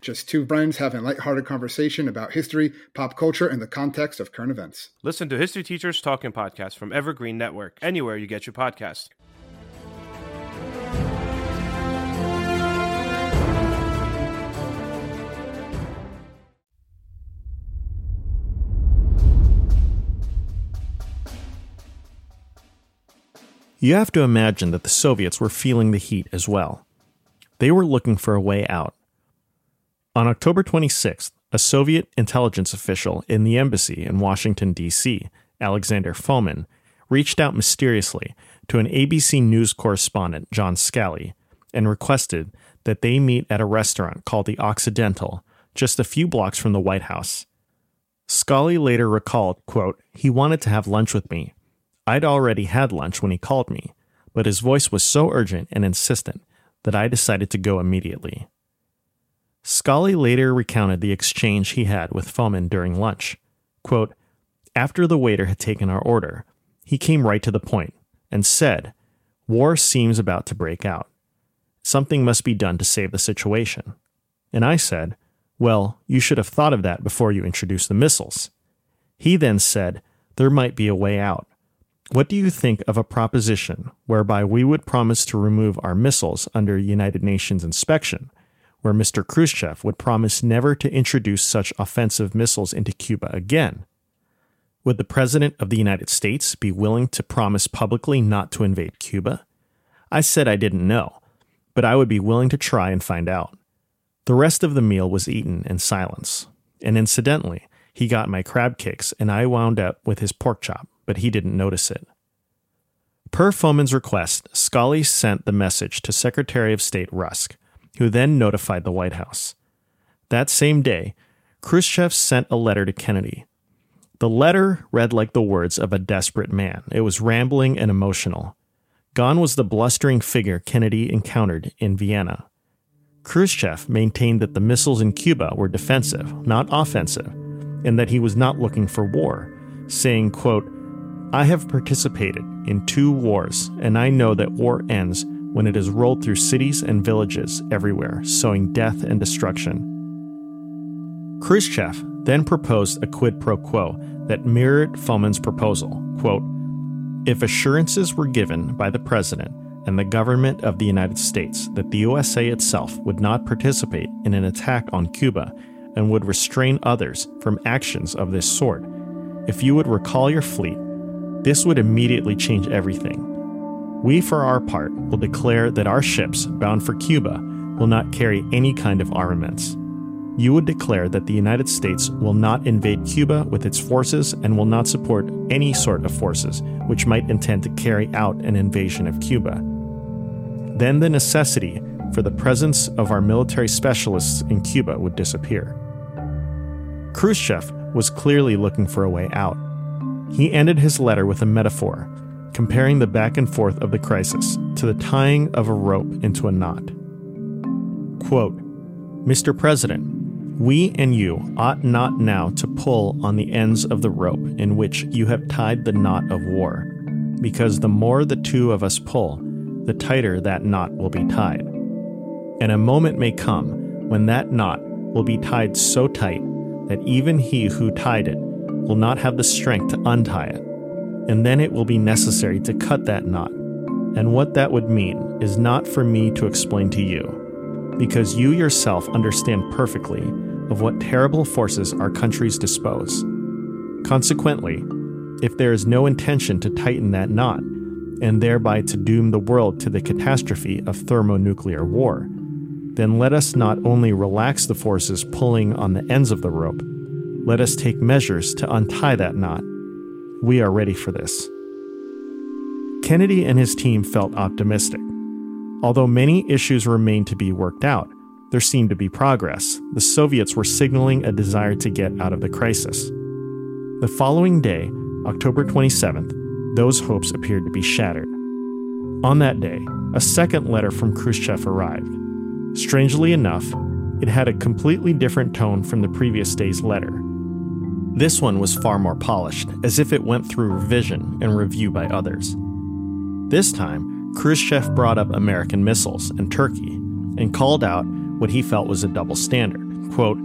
Just two friends having a lighthearted conversation about history, pop culture, and the context of current events. Listen to History Teachers Talking Podcast from Evergreen Network, anywhere you get your podcast. You have to imagine that the Soviets were feeling the heat as well. They were looking for a way out. On October 26th, a Soviet intelligence official in the embassy in Washington, D.C., Alexander Fomin, reached out mysteriously to an ABC News correspondent, John Scali, and requested that they meet at a restaurant called the Occidental, just a few blocks from the White House. Scali later recalled, quote, he wanted to have lunch with me. I'd already had lunch when he called me, but his voice was so urgent and insistent that I decided to go immediately. Scali later recounted the exchange he had with Fomin during lunch. Quote, After the waiter had taken our order, he came right to the point and said, War seems about to break out. Something must be done to save the situation. And I said, Well, you should have thought of that before you introduced the missiles. He then said, There might be a way out. What do you think of a proposition whereby we would promise to remove our missiles under United Nations inspection, where Mr. Khrushchev would promise never to introduce such offensive missiles into Cuba again? Would the President of the United States be willing to promise publicly not to invade Cuba? I said I didn't know, but I would be willing to try and find out. The rest of the meal was eaten in silence, and incidentally, he got my crab cakes and I wound up with his pork chop but he didn't notice it. Per Fomin's request, Scali sent the message to Secretary of State Rusk, who then notified the White House. That same day, Khrushchev sent a letter to Kennedy. The letter read like the words of a desperate man. It was rambling and emotional. Gone was the blustering figure Kennedy encountered in Vienna. Khrushchev maintained that the missiles in Cuba were defensive, not offensive, and that he was not looking for war, saying, quote, I have participated in two wars, and I know that war ends when it is rolled through cities and villages everywhere, sowing death and destruction. Khrushchev then proposed a quid pro quo that mirrored Fomin's proposal. Quote, if assurances were given by the President and the government of the United States that the USA itself would not participate in an attack on Cuba and would restrain others from actions of this sort, if you would recall your fleet this would immediately change everything. We, for our part, will declare that our ships bound for Cuba will not carry any kind of armaments. You would declare that the United States will not invade Cuba with its forces and will not support any sort of forces which might intend to carry out an invasion of Cuba. Then the necessity for the presence of our military specialists in Cuba would disappear. Khrushchev was clearly looking for a way out. He ended his letter with a metaphor, comparing the back and forth of the crisis to the tying of a rope into a knot. Quote, Mr. President, We and you ought not now to pull on the ends of the rope in which you have tied the knot of war, because the more the two of us pull, the tighter that knot will be tied. And a moment may come when that knot will be tied so tight that even he who tied it will not have the strength to untie it. And then it will be necessary to cut that knot. And what that would mean is not for me to explain to you, because you yourself understand perfectly of what terrible forces our countries dispose. Consequently, if there is no intention to tighten that knot, and thereby to doom the world to the catastrophe of thermonuclear war, then let us not only relax the forces pulling on the ends of the rope, let us take measures to untie that knot. We are ready for this. Kennedy and his team felt optimistic. Although many issues remained to be worked out, there seemed to be progress. The Soviets were signaling a desire to get out of the crisis. The following day, October 27th, those hopes appeared to be shattered. On that day, a second letter from Khrushchev arrived. Strangely enough, it had a completely different tone from the previous day's letter. This one was far more polished, as if it went through revision and review by others. This time, Khrushchev brought up American missiles and Turkey and called out what he felt was a double standard. Quote,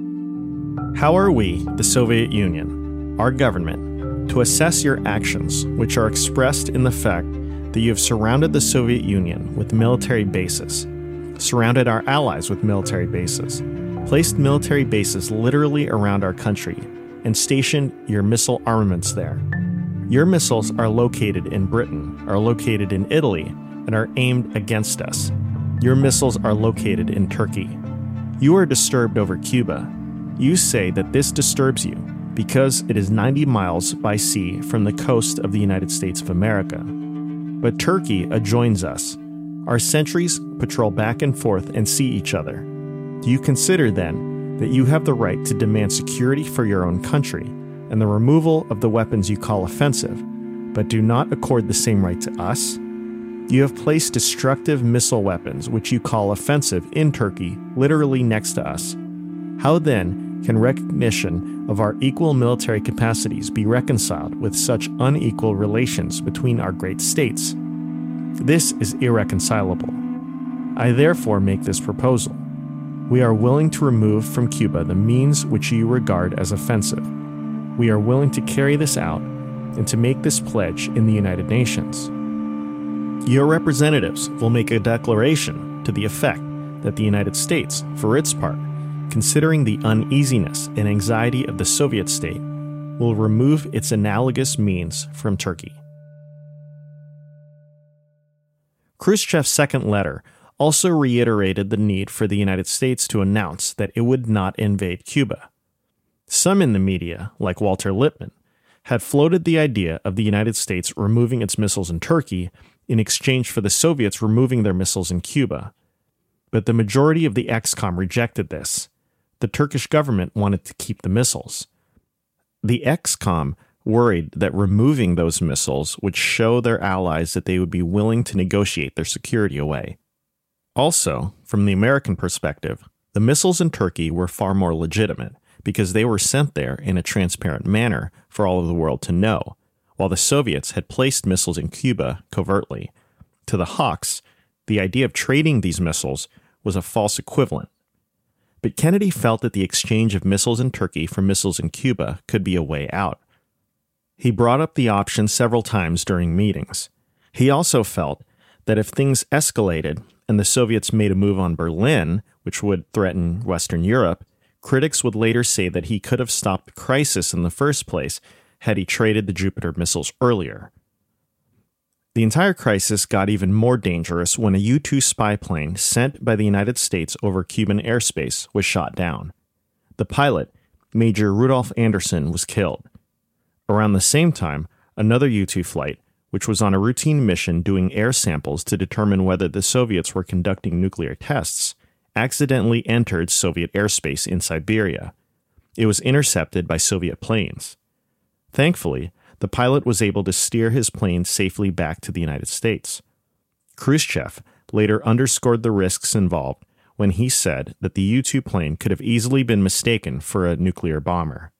How are we, the Soviet Union, our government, to assess your actions, which are expressed in the fact that you have surrounded the Soviet Union with military bases surrounded our allies with military bases, placed military bases literally around our country, and station your missile armaments there. Your missiles are located in Britain, are located in Italy, and are aimed against us. Your missiles are located in Turkey. You are disturbed over Cuba. You say that this disturbs you because it is 90 miles by sea from the coast of the United States of America. But Turkey adjoins us our sentries patrol back and forth and see each other. Do you consider, then, that you have the right to demand security for your own country and the removal of the weapons you call offensive, but do not accord the same right to us? You have placed destructive missile weapons, which you call offensive, in Turkey, literally next to us. How then can recognition of our equal military capacities be reconciled with such unequal relations between our great states? This is irreconcilable. I therefore make this proposal. We are willing to remove from Cuba the means which you regard as offensive. We are willing to carry this out and to make this pledge in the United Nations. Your representatives will make a declaration to the effect that the United States, for its part, considering the uneasiness and anxiety of the Soviet state, will remove its analogous means from Turkey. Khrushchev's second letter also reiterated the need for the United States to announce that it would not invade Cuba. Some in the media, like Walter Lippmann, had floated the idea of the United States removing its missiles in Turkey in exchange for the Soviets removing their missiles in Cuba. But the majority of the ExComm rejected this. The Turkish government wanted to keep the missiles. The ExComm worried that removing those missiles would show their allies that they would be willing to negotiate their security away. Also, from the American perspective, the missiles in Turkey were far more legitimate because they were sent there in a transparent manner for all of the world to know, while the Soviets had placed missiles in Cuba covertly. To the Hawks, the idea of trading these missiles was a false equivalent. But Kennedy felt that the exchange of missiles in Turkey for missiles in Cuba could be a way out. He brought up the option several times during meetings. He also felt that if things escalated and the Soviets made a move on Berlin, which would threaten Western Europe, critics would later say that he could have stopped the crisis in the first place had he traded the Jupiter missiles earlier. The entire crisis got even more dangerous when a U 2 spy plane sent by the United States over Cuban airspace was shot down. The pilot, Major Rudolph Anderson, was killed. Around the same time, another U 2 flight, which was on a routine mission doing air samples to determine whether the Soviets were conducting nuclear tests, accidentally entered Soviet airspace in Siberia. It was intercepted by Soviet planes. Thankfully, the pilot was able to steer his plane safely back to the United States. Khrushchev later underscored the risks involved when he said that the U 2 plane could have easily been mistaken for a nuclear bomber.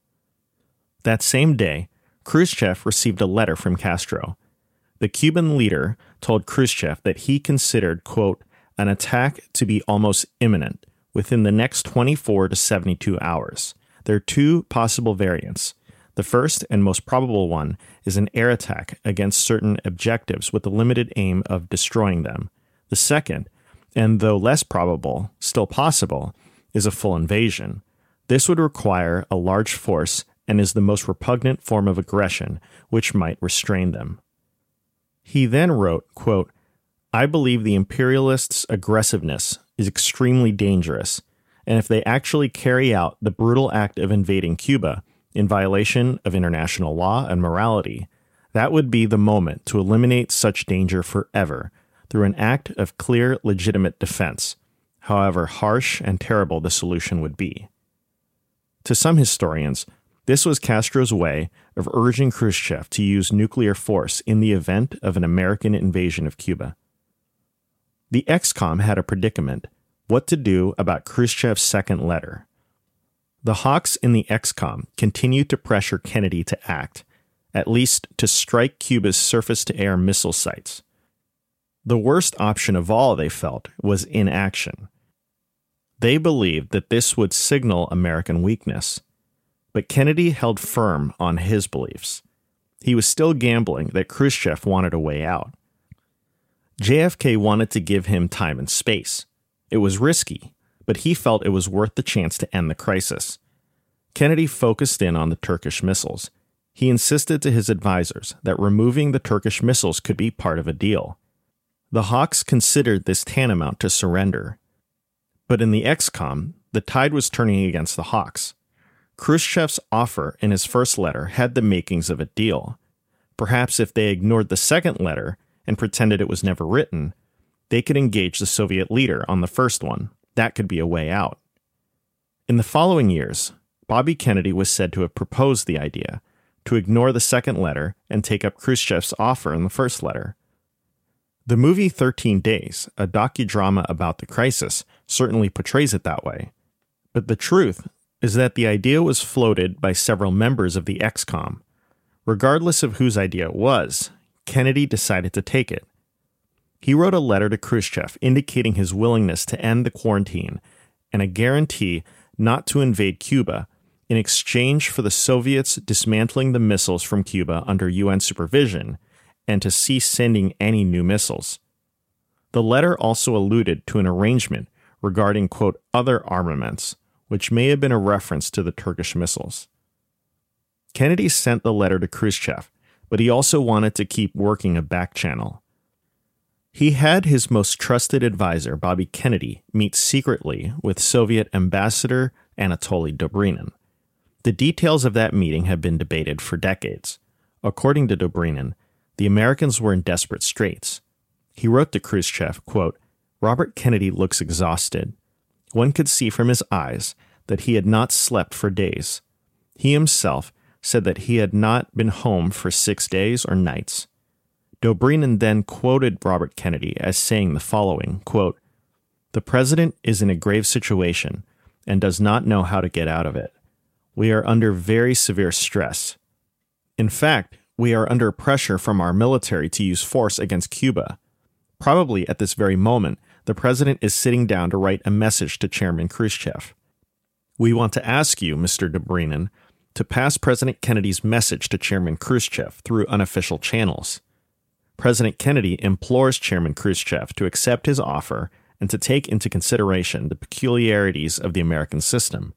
That same day, Khrushchev received a letter from Castro. The Cuban leader told Khrushchev that he considered, quote, an attack to be almost imminent within the next 24 to 72 hours. There are two possible variants. The first and most probable one is an air attack against certain objectives with the limited aim of destroying them. The second, and though less probable, still possible, is a full invasion. This would require a large force and is the most repugnant form of aggression which might restrain them. He then wrote, quote, I believe the imperialists' aggressiveness is extremely dangerous, and if they actually carry out the brutal act of invading Cuba in violation of international law and morality, that would be the moment to eliminate such danger forever through an act of clear, legitimate defense, however harsh and terrible the solution would be. To some historians, this was Castro's way of urging Khrushchev to use nuclear force in the event of an American invasion of Cuba. The ExComm had a predicament what to do about Khrushchev's second letter. The hawks in the ExComm continued to pressure Kennedy to act, at least to strike Cuba's surface to air missile sites. The worst option of all, they felt, was inaction. They believed that this would signal American weakness but Kennedy held firm on his beliefs. He was still gambling that Khrushchev wanted a way out. JFK wanted to give him time and space. It was risky, but he felt it was worth the chance to end the crisis. Kennedy focused in on the Turkish missiles. He insisted to his advisers that removing the Turkish missiles could be part of a deal. The Hawks considered this tantamount to surrender. But in the ExComm, the tide was turning against the Hawks. Khrushchev's offer in his first letter had the makings of a deal. Perhaps if they ignored the second letter and pretended it was never written, they could engage the Soviet leader on the first one. That could be a way out. In the following years, Bobby Kennedy was said to have proposed the idea to ignore the second letter and take up Khrushchev's offer in the first letter. The movie 13 Days, a docudrama about the crisis, certainly portrays it that way. But the truth is that the idea was floated by several members of the ExComm. Regardless of whose idea it was, Kennedy decided to take it. He wrote a letter to Khrushchev indicating his willingness to end the quarantine and a guarantee not to invade Cuba in exchange for the Soviets dismantling the missiles from Cuba under UN supervision and to cease sending any new missiles. The letter also alluded to an arrangement regarding, quote, other armaments which may have been a reference to the Turkish missiles. Kennedy sent the letter to Khrushchev, but he also wanted to keep working a back channel. He had his most trusted advisor, Bobby Kennedy, meet secretly with Soviet Ambassador Anatoly Dobrynin. The details of that meeting have been debated for decades. According to Dobrynin, the Americans were in desperate straits. He wrote to Khrushchev, quote, Robert Kennedy looks exhausted. One could see from his eyes that he had not slept for days. He himself said that he had not been home for six days or nights. Dobrynin then quoted Robert Kennedy as saying the following quote, The president is in a grave situation and does not know how to get out of it. We are under very severe stress. In fact, we are under pressure from our military to use force against Cuba. Probably at this very moment, the president is sitting down to write a message to Chairman Khrushchev. We want to ask you, Mr. Dobrynin, to pass President Kennedy's message to Chairman Khrushchev through unofficial channels. President Kennedy implores Chairman Khrushchev to accept his offer and to take into consideration the peculiarities of the American system.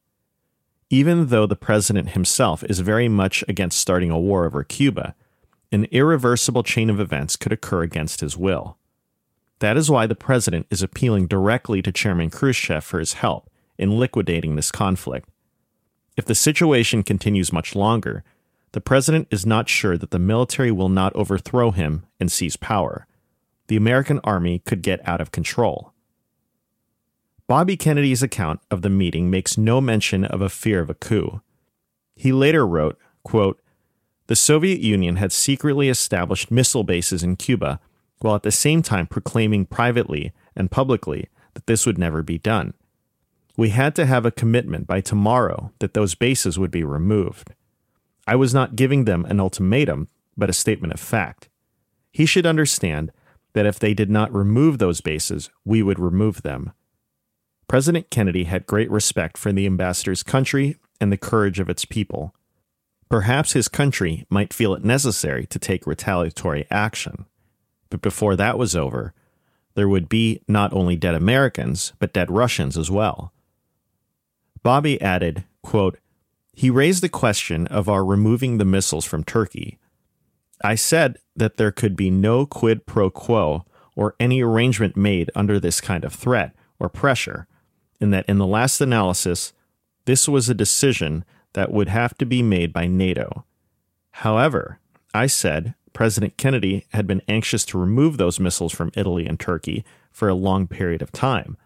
Even though the president himself is very much against starting a war over Cuba, an irreversible chain of events could occur against his will. That is why the president is appealing directly to Chairman Khrushchev for his help in liquidating this conflict. If the situation continues much longer, the president is not sure that the military will not overthrow him and seize power. The American army could get out of control. Bobby Kennedy's account of the meeting makes no mention of a fear of a coup. He later wrote, quote, The Soviet Union had secretly established missile bases in Cuba while at the same time proclaiming privately and publicly that this would never be done. We had to have a commitment by tomorrow that those bases would be removed. I was not giving them an ultimatum, but a statement of fact. He should understand that if they did not remove those bases, we would remove them. President Kennedy had great respect for the ambassador's country and the courage of its people. Perhaps his country might feel it necessary to take retaliatory action. But before that was over, there would be not only dead Americans, but dead Russians as well. Bobby added, quote, He raised the question of our removing the missiles from Turkey. I said that there could be no quid pro quo or any arrangement made under this kind of threat or pressure, and that in the last analysis, this was a decision that would have to be made by NATO. However, I said President Kennedy had been anxious to remove those missiles from Italy and Turkey for a long period of time.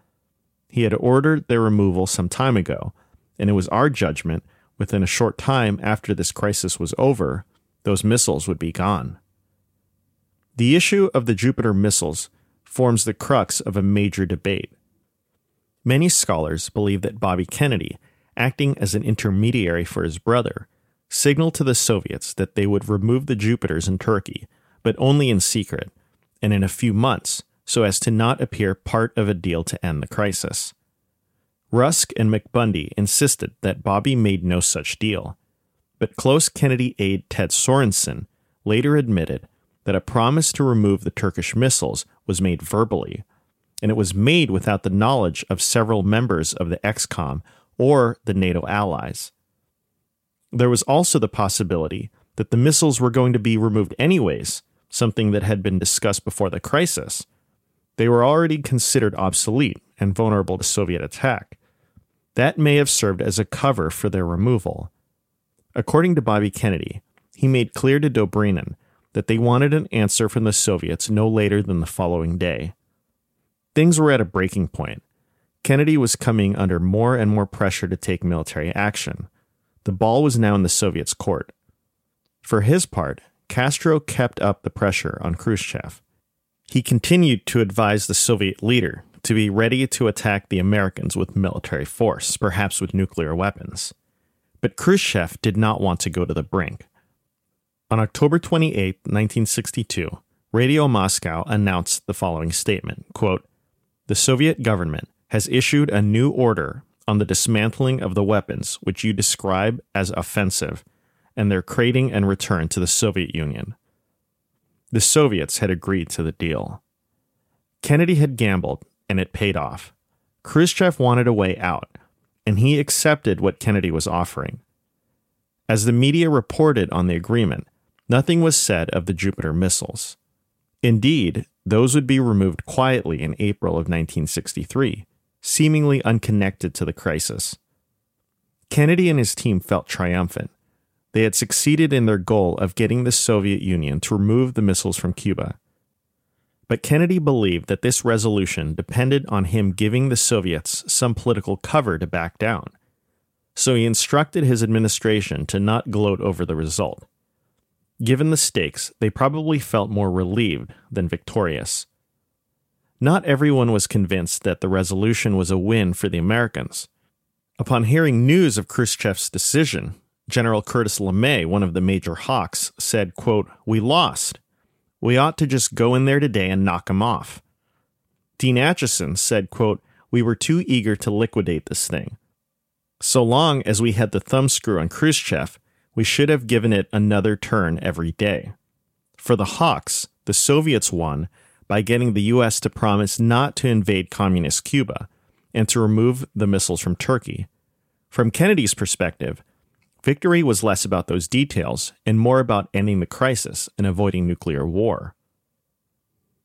He had ordered their removal some time ago, and it was our judgment within a short time after this crisis was over, those missiles would be gone. The issue of the Jupiter missiles forms the crux of a major debate. Many scholars believe that Bobby Kennedy, acting as an intermediary for his brother, signaled to the Soviets that they would remove the Jupiters in Turkey, but only in secret, and in a few months, so as to not appear part of a deal to end the crisis. Rusk and McBundy insisted that Bobby made no such deal, but close Kennedy aide Ted Sorensen later admitted that a promise to remove the Turkish missiles was made verbally, and it was made without the knowledge of several members of the ExComm or the NATO allies. There was also the possibility that the missiles were going to be removed anyways, something that had been discussed before the crisis. They were already considered obsolete and vulnerable to Soviet attack. That may have served as a cover for their removal. According to Bobby Kennedy, he made clear to Dobrynin that they wanted an answer from the Soviets no later than the following day. Things were at a breaking point. Kennedy was coming under more and more pressure to take military action. The ball was now in the Soviets' court. For his part, Castro kept up the pressure on Khrushchev. He continued to advise the Soviet leader to be ready to attack the Americans with military force, perhaps with nuclear weapons. But Khrushchev did not want to go to the brink. On October 28, 1962, Radio Moscow announced the following statement quote, The Soviet government has issued a new order on the dismantling of the weapons which you describe as offensive and their crating and return to the Soviet Union. The Soviets had agreed to the deal. Kennedy had gambled, and it paid off. Khrushchev wanted a way out, and he accepted what Kennedy was offering. As the media reported on the agreement, nothing was said of the Jupiter missiles. Indeed, those would be removed quietly in April of 1963, seemingly unconnected to the crisis. Kennedy and his team felt triumphant. They had succeeded in their goal of getting the Soviet Union to remove the missiles from Cuba. But Kennedy believed that this resolution depended on him giving the Soviets some political cover to back down. So he instructed his administration to not gloat over the result. Given the stakes, they probably felt more relieved than victorious. Not everyone was convinced that the resolution was a win for the Americans. Upon hearing news of Khrushchev's decision, General Curtis LeMay, one of the major hawks, said, quote, We lost. We ought to just go in there today and knock him off. Dean Acheson said, quote, We were too eager to liquidate this thing. So long as we had the thumbscrew on Khrushchev, we should have given it another turn every day. For the Hawks, the Soviets won by getting the U.S. to promise not to invade communist Cuba and to remove the missiles from Turkey. From Kennedy's perspective, victory was less about those details and more about ending the crisis and avoiding nuclear war.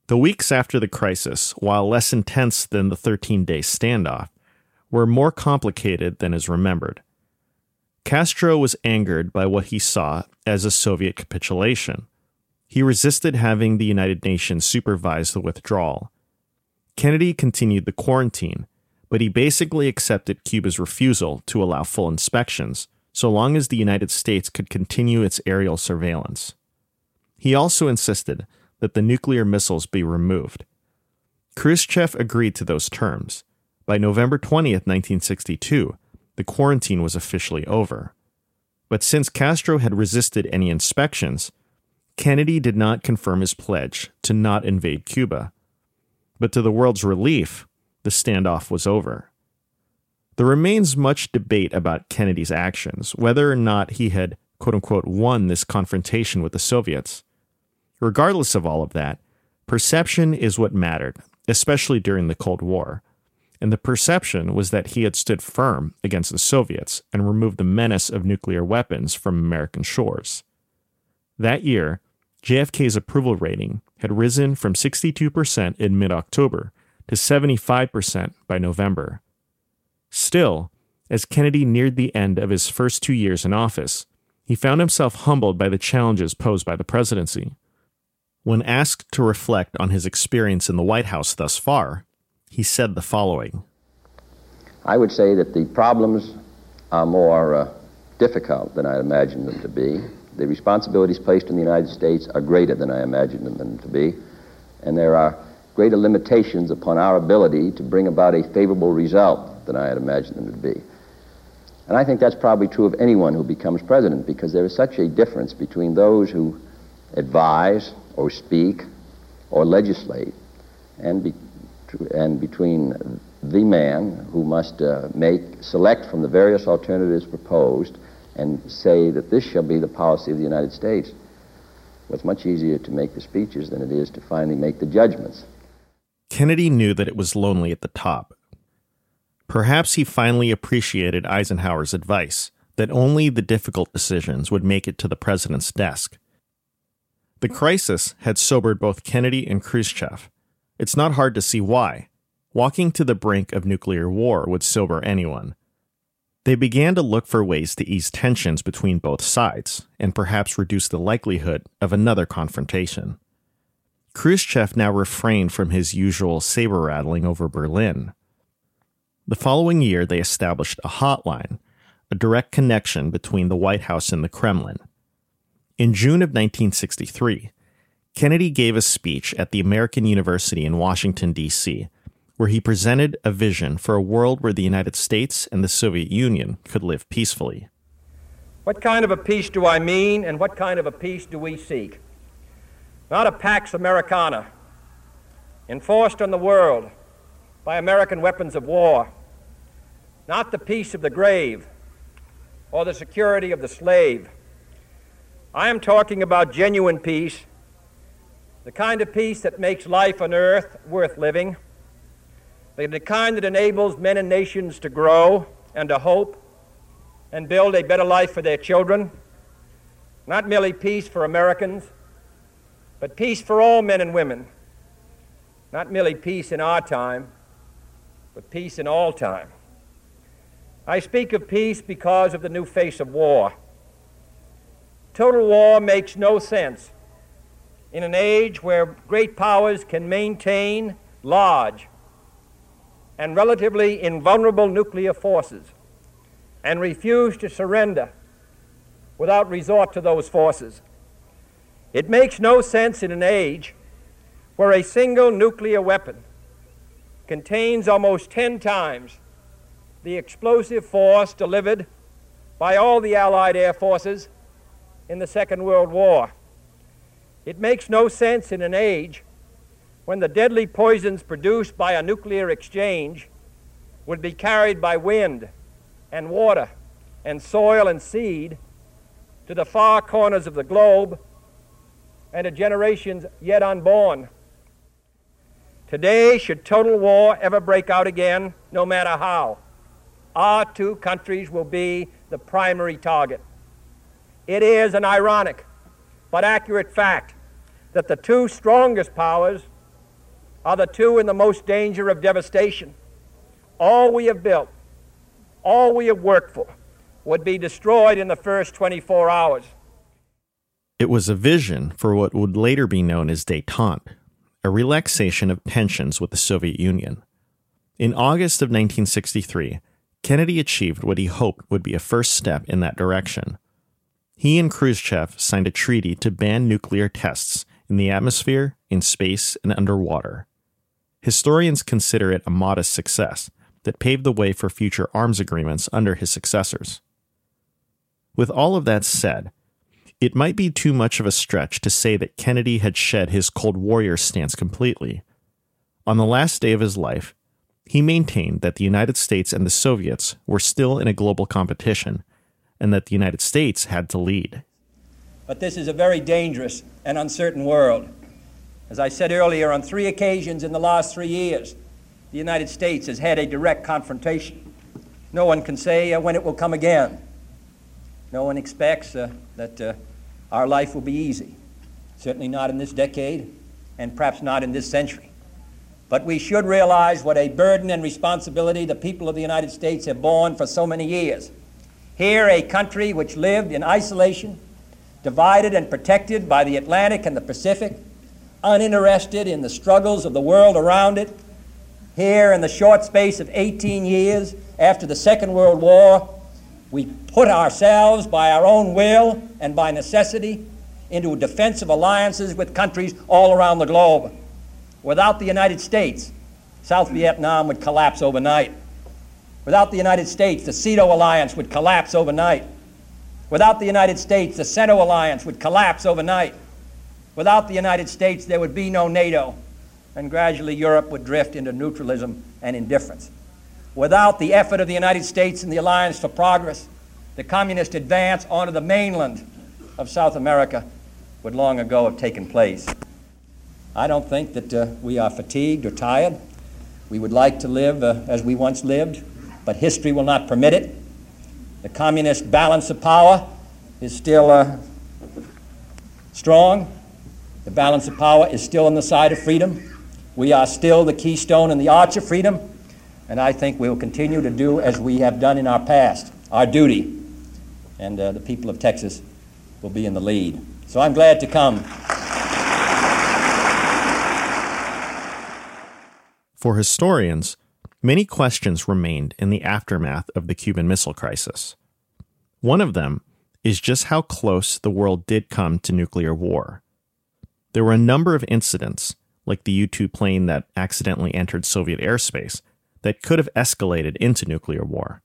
The weeks after the crisis, while less intense than the 13 day standoff, were more complicated than is remembered. Castro was angered by what he saw as a Soviet capitulation. He resisted having the United Nations supervise the withdrawal. Kennedy continued the quarantine, but he basically accepted Cuba's refusal to allow full inspections so long as the United States could continue its aerial surveillance. He also insisted that the nuclear missiles be removed. Khrushchev agreed to those terms. By November 20th, 1962, the quarantine was officially over. But since Castro had resisted any inspections, Kennedy did not confirm his pledge to not invade Cuba. But to the world's relief, the standoff was over. There remains much debate about Kennedy's actions, whether or not he had, quote unquote, won this confrontation with the Soviets. Regardless of all of that, perception is what mattered, especially during the Cold War. And the perception was that he had stood firm against the Soviets and removed the menace of nuclear weapons from American shores. That year, JFK's approval rating had risen from 62% in mid October to 75% by November. Still, as Kennedy neared the end of his first two years in office, he found himself humbled by the challenges posed by the presidency. When asked to reflect on his experience in the White House thus far, he said the following I would say that the problems are more uh, difficult than I imagined them to be. The responsibilities placed in the United States are greater than I imagined them to be, and there are greater limitations upon our ability to bring about a favorable result than I had imagined them to be. And I think that's probably true of anyone who becomes president because there is such a difference between those who advise or speak or legislate and, be, and between the man who must uh, make select from the various alternatives proposed and say that this shall be the policy of the United States. Well, it's much easier to make the speeches than it is to finally make the judgments. Kennedy knew that it was lonely at the top, Perhaps he finally appreciated Eisenhower's advice that only the difficult decisions would make it to the president's desk. The crisis had sobered both Kennedy and Khrushchev. It's not hard to see why. Walking to the brink of nuclear war would sober anyone. They began to look for ways to ease tensions between both sides and perhaps reduce the likelihood of another confrontation. Khrushchev now refrained from his usual saber rattling over Berlin the following year, they established a hotline, a direct connection between the White House and the Kremlin. In June of 1963, Kennedy gave a speech at the American University in Washington, D.C., where he presented a vision for a world where the United States and the Soviet Union could live peacefully. What kind of a peace do I mean, and what kind of a peace do we seek? Not a Pax Americana, enforced on the world by American weapons of war not the peace of the grave or the security of the slave. I am talking about genuine peace, the kind of peace that makes life on earth worth living, the kind that enables men and nations to grow and to hope and build a better life for their children. Not merely peace for Americans, but peace for all men and women. Not merely peace in our time, but peace in all time. I speak of peace because of the new face of war. Total war makes no sense in an age where great powers can maintain large and relatively invulnerable nuclear forces and refuse to surrender without resort to those forces. It makes no sense in an age where a single nuclear weapon contains almost 10 times the explosive force delivered by all the Allied air forces in the Second World War. It makes no sense in an age when the deadly poisons produced by a nuclear exchange would be carried by wind and water and soil and seed to the far corners of the globe and to generations yet unborn. Today, should total war ever break out again, no matter how, our two countries will be the primary target. It is an ironic but accurate fact that the two strongest powers are the two in the most danger of devastation. All we have built, all we have worked for, would be destroyed in the first 24 hours. It was a vision for what would later be known as detente, a relaxation of tensions with the Soviet Union. In August of 1963, Kennedy achieved what he hoped would be a first step in that direction. He and Khrushchev signed a treaty to ban nuclear tests in the atmosphere, in space, and underwater. Historians consider it a modest success that paved the way for future arms agreements under his successors. With all of that said, it might be too much of a stretch to say that Kennedy had shed his Cold Warrior stance completely. On the last day of his life, he maintained that the United States and the Soviets were still in a global competition and that the United States had to lead. But this is a very dangerous and uncertain world. As I said earlier, on three occasions in the last three years, the United States has had a direct confrontation. No one can say uh, when it will come again. No one expects uh, that uh, our life will be easy. Certainly not in this decade, and perhaps not in this century. But we should realize what a burden and responsibility the people of the United States have borne for so many years. Here, a country which lived in isolation, divided and protected by the Atlantic and the Pacific, uninterested in the struggles of the world around it. Here, in the short space of 18 years after the Second World War, we put ourselves by our own will and by necessity into defensive alliances with countries all around the globe. Without the United States, South Vietnam would collapse overnight. Without the United States, the SEATO alliance would collapse overnight. Without the United States, the CENTO alliance would collapse overnight. Without the United States, there would be no NATO, and gradually Europe would drift into neutralism and indifference. Without the effort of the United States and the Alliance for Progress, the communist advance onto the mainland of South America would long ago have taken place. I don't think that uh, we are fatigued or tired. We would like to live uh, as we once lived, but history will not permit it. The communist balance of power is still uh, strong. The balance of power is still on the side of freedom. We are still the keystone and the arch of freedom, and I think we will continue to do as we have done in our past, our duty. And uh, the people of Texas will be in the lead. So I'm glad to come. For historians, many questions remained in the aftermath of the Cuban Missile Crisis. One of them is just how close the world did come to nuclear war. There were a number of incidents, like the U 2 plane that accidentally entered Soviet airspace, that could have escalated into nuclear war.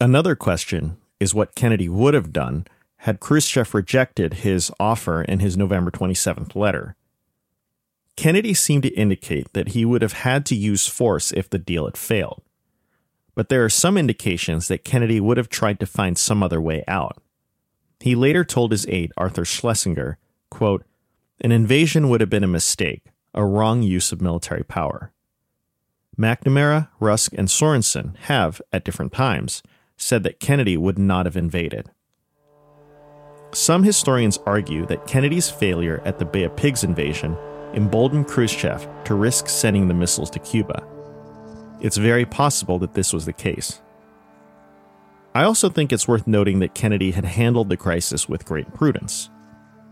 Another question is what Kennedy would have done had Khrushchev rejected his offer in his November 27th letter. Kennedy seemed to indicate that he would have had to use force if the deal had failed. But there are some indications that Kennedy would have tried to find some other way out. He later told his aide, Arthur Schlesinger, quote, An invasion would have been a mistake, a wrong use of military power. McNamara, Rusk, and Sorensen have, at different times, said that Kennedy would not have invaded. Some historians argue that Kennedy's failure at the Bay of Pigs invasion emboldened Khrushchev to risk sending the missiles to Cuba. It's very possible that this was the case. I also think it's worth noting that Kennedy had handled the crisis with great prudence.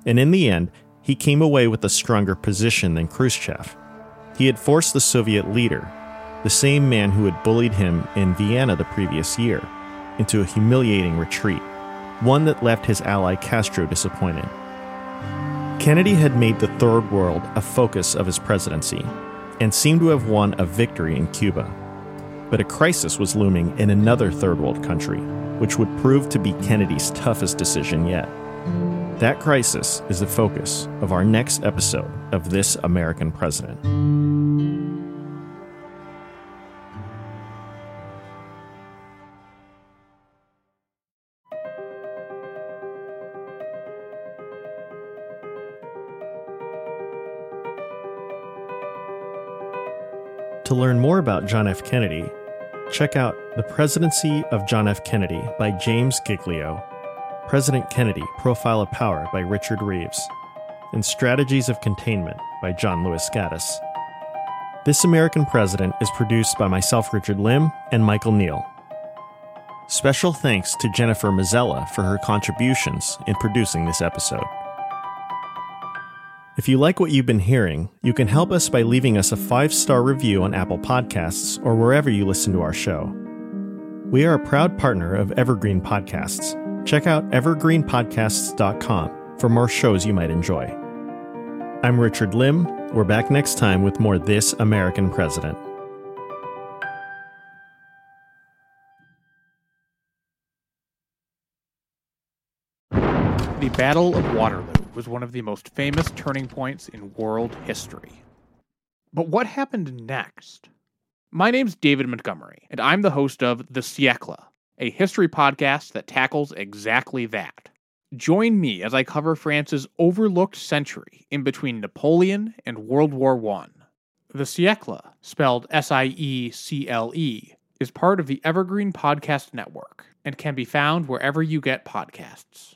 And in the end, he came away with a stronger position than Khrushchev. He had forced the Soviet leader, the same man who had bullied him in Vienna the previous year, into a humiliating retreat, one that left his ally Castro disappointed. Kennedy had made the Third World a focus of his presidency and seemed to have won a victory in Cuba. But a crisis was looming in another Third World country, which would prove to be Kennedy's toughest decision yet. That crisis is the focus of our next episode of This American President. To learn more about John F. Kennedy, check out The Presidency of John F. Kennedy by James Giglio, President Kennedy Profile of Power by Richard Reeves, and Strategies of Containment by John Lewis Gaddis. This American President is produced by myself, Richard Lim, and Michael Neal. Special thanks to Jennifer Mazzella for her contributions in producing this episode. If you like what you've been hearing, you can help us by leaving us a five star review on Apple Podcasts or wherever you listen to our show. We are a proud partner of Evergreen Podcasts. Check out evergreenpodcasts.com for more shows you might enjoy. I'm Richard Lim, We're back next time with more This American President. The Battle of Waterloo was one of the most famous turning points in world history. But what happened next? My name's David Montgomery, and I'm the host of The Siècle, a history podcast that tackles exactly that. Join me as I cover France's overlooked century in between Napoleon and World War I. The Siècle, spelled S I E C L E, is part of the Evergreen Podcast Network and can be found wherever you get podcasts.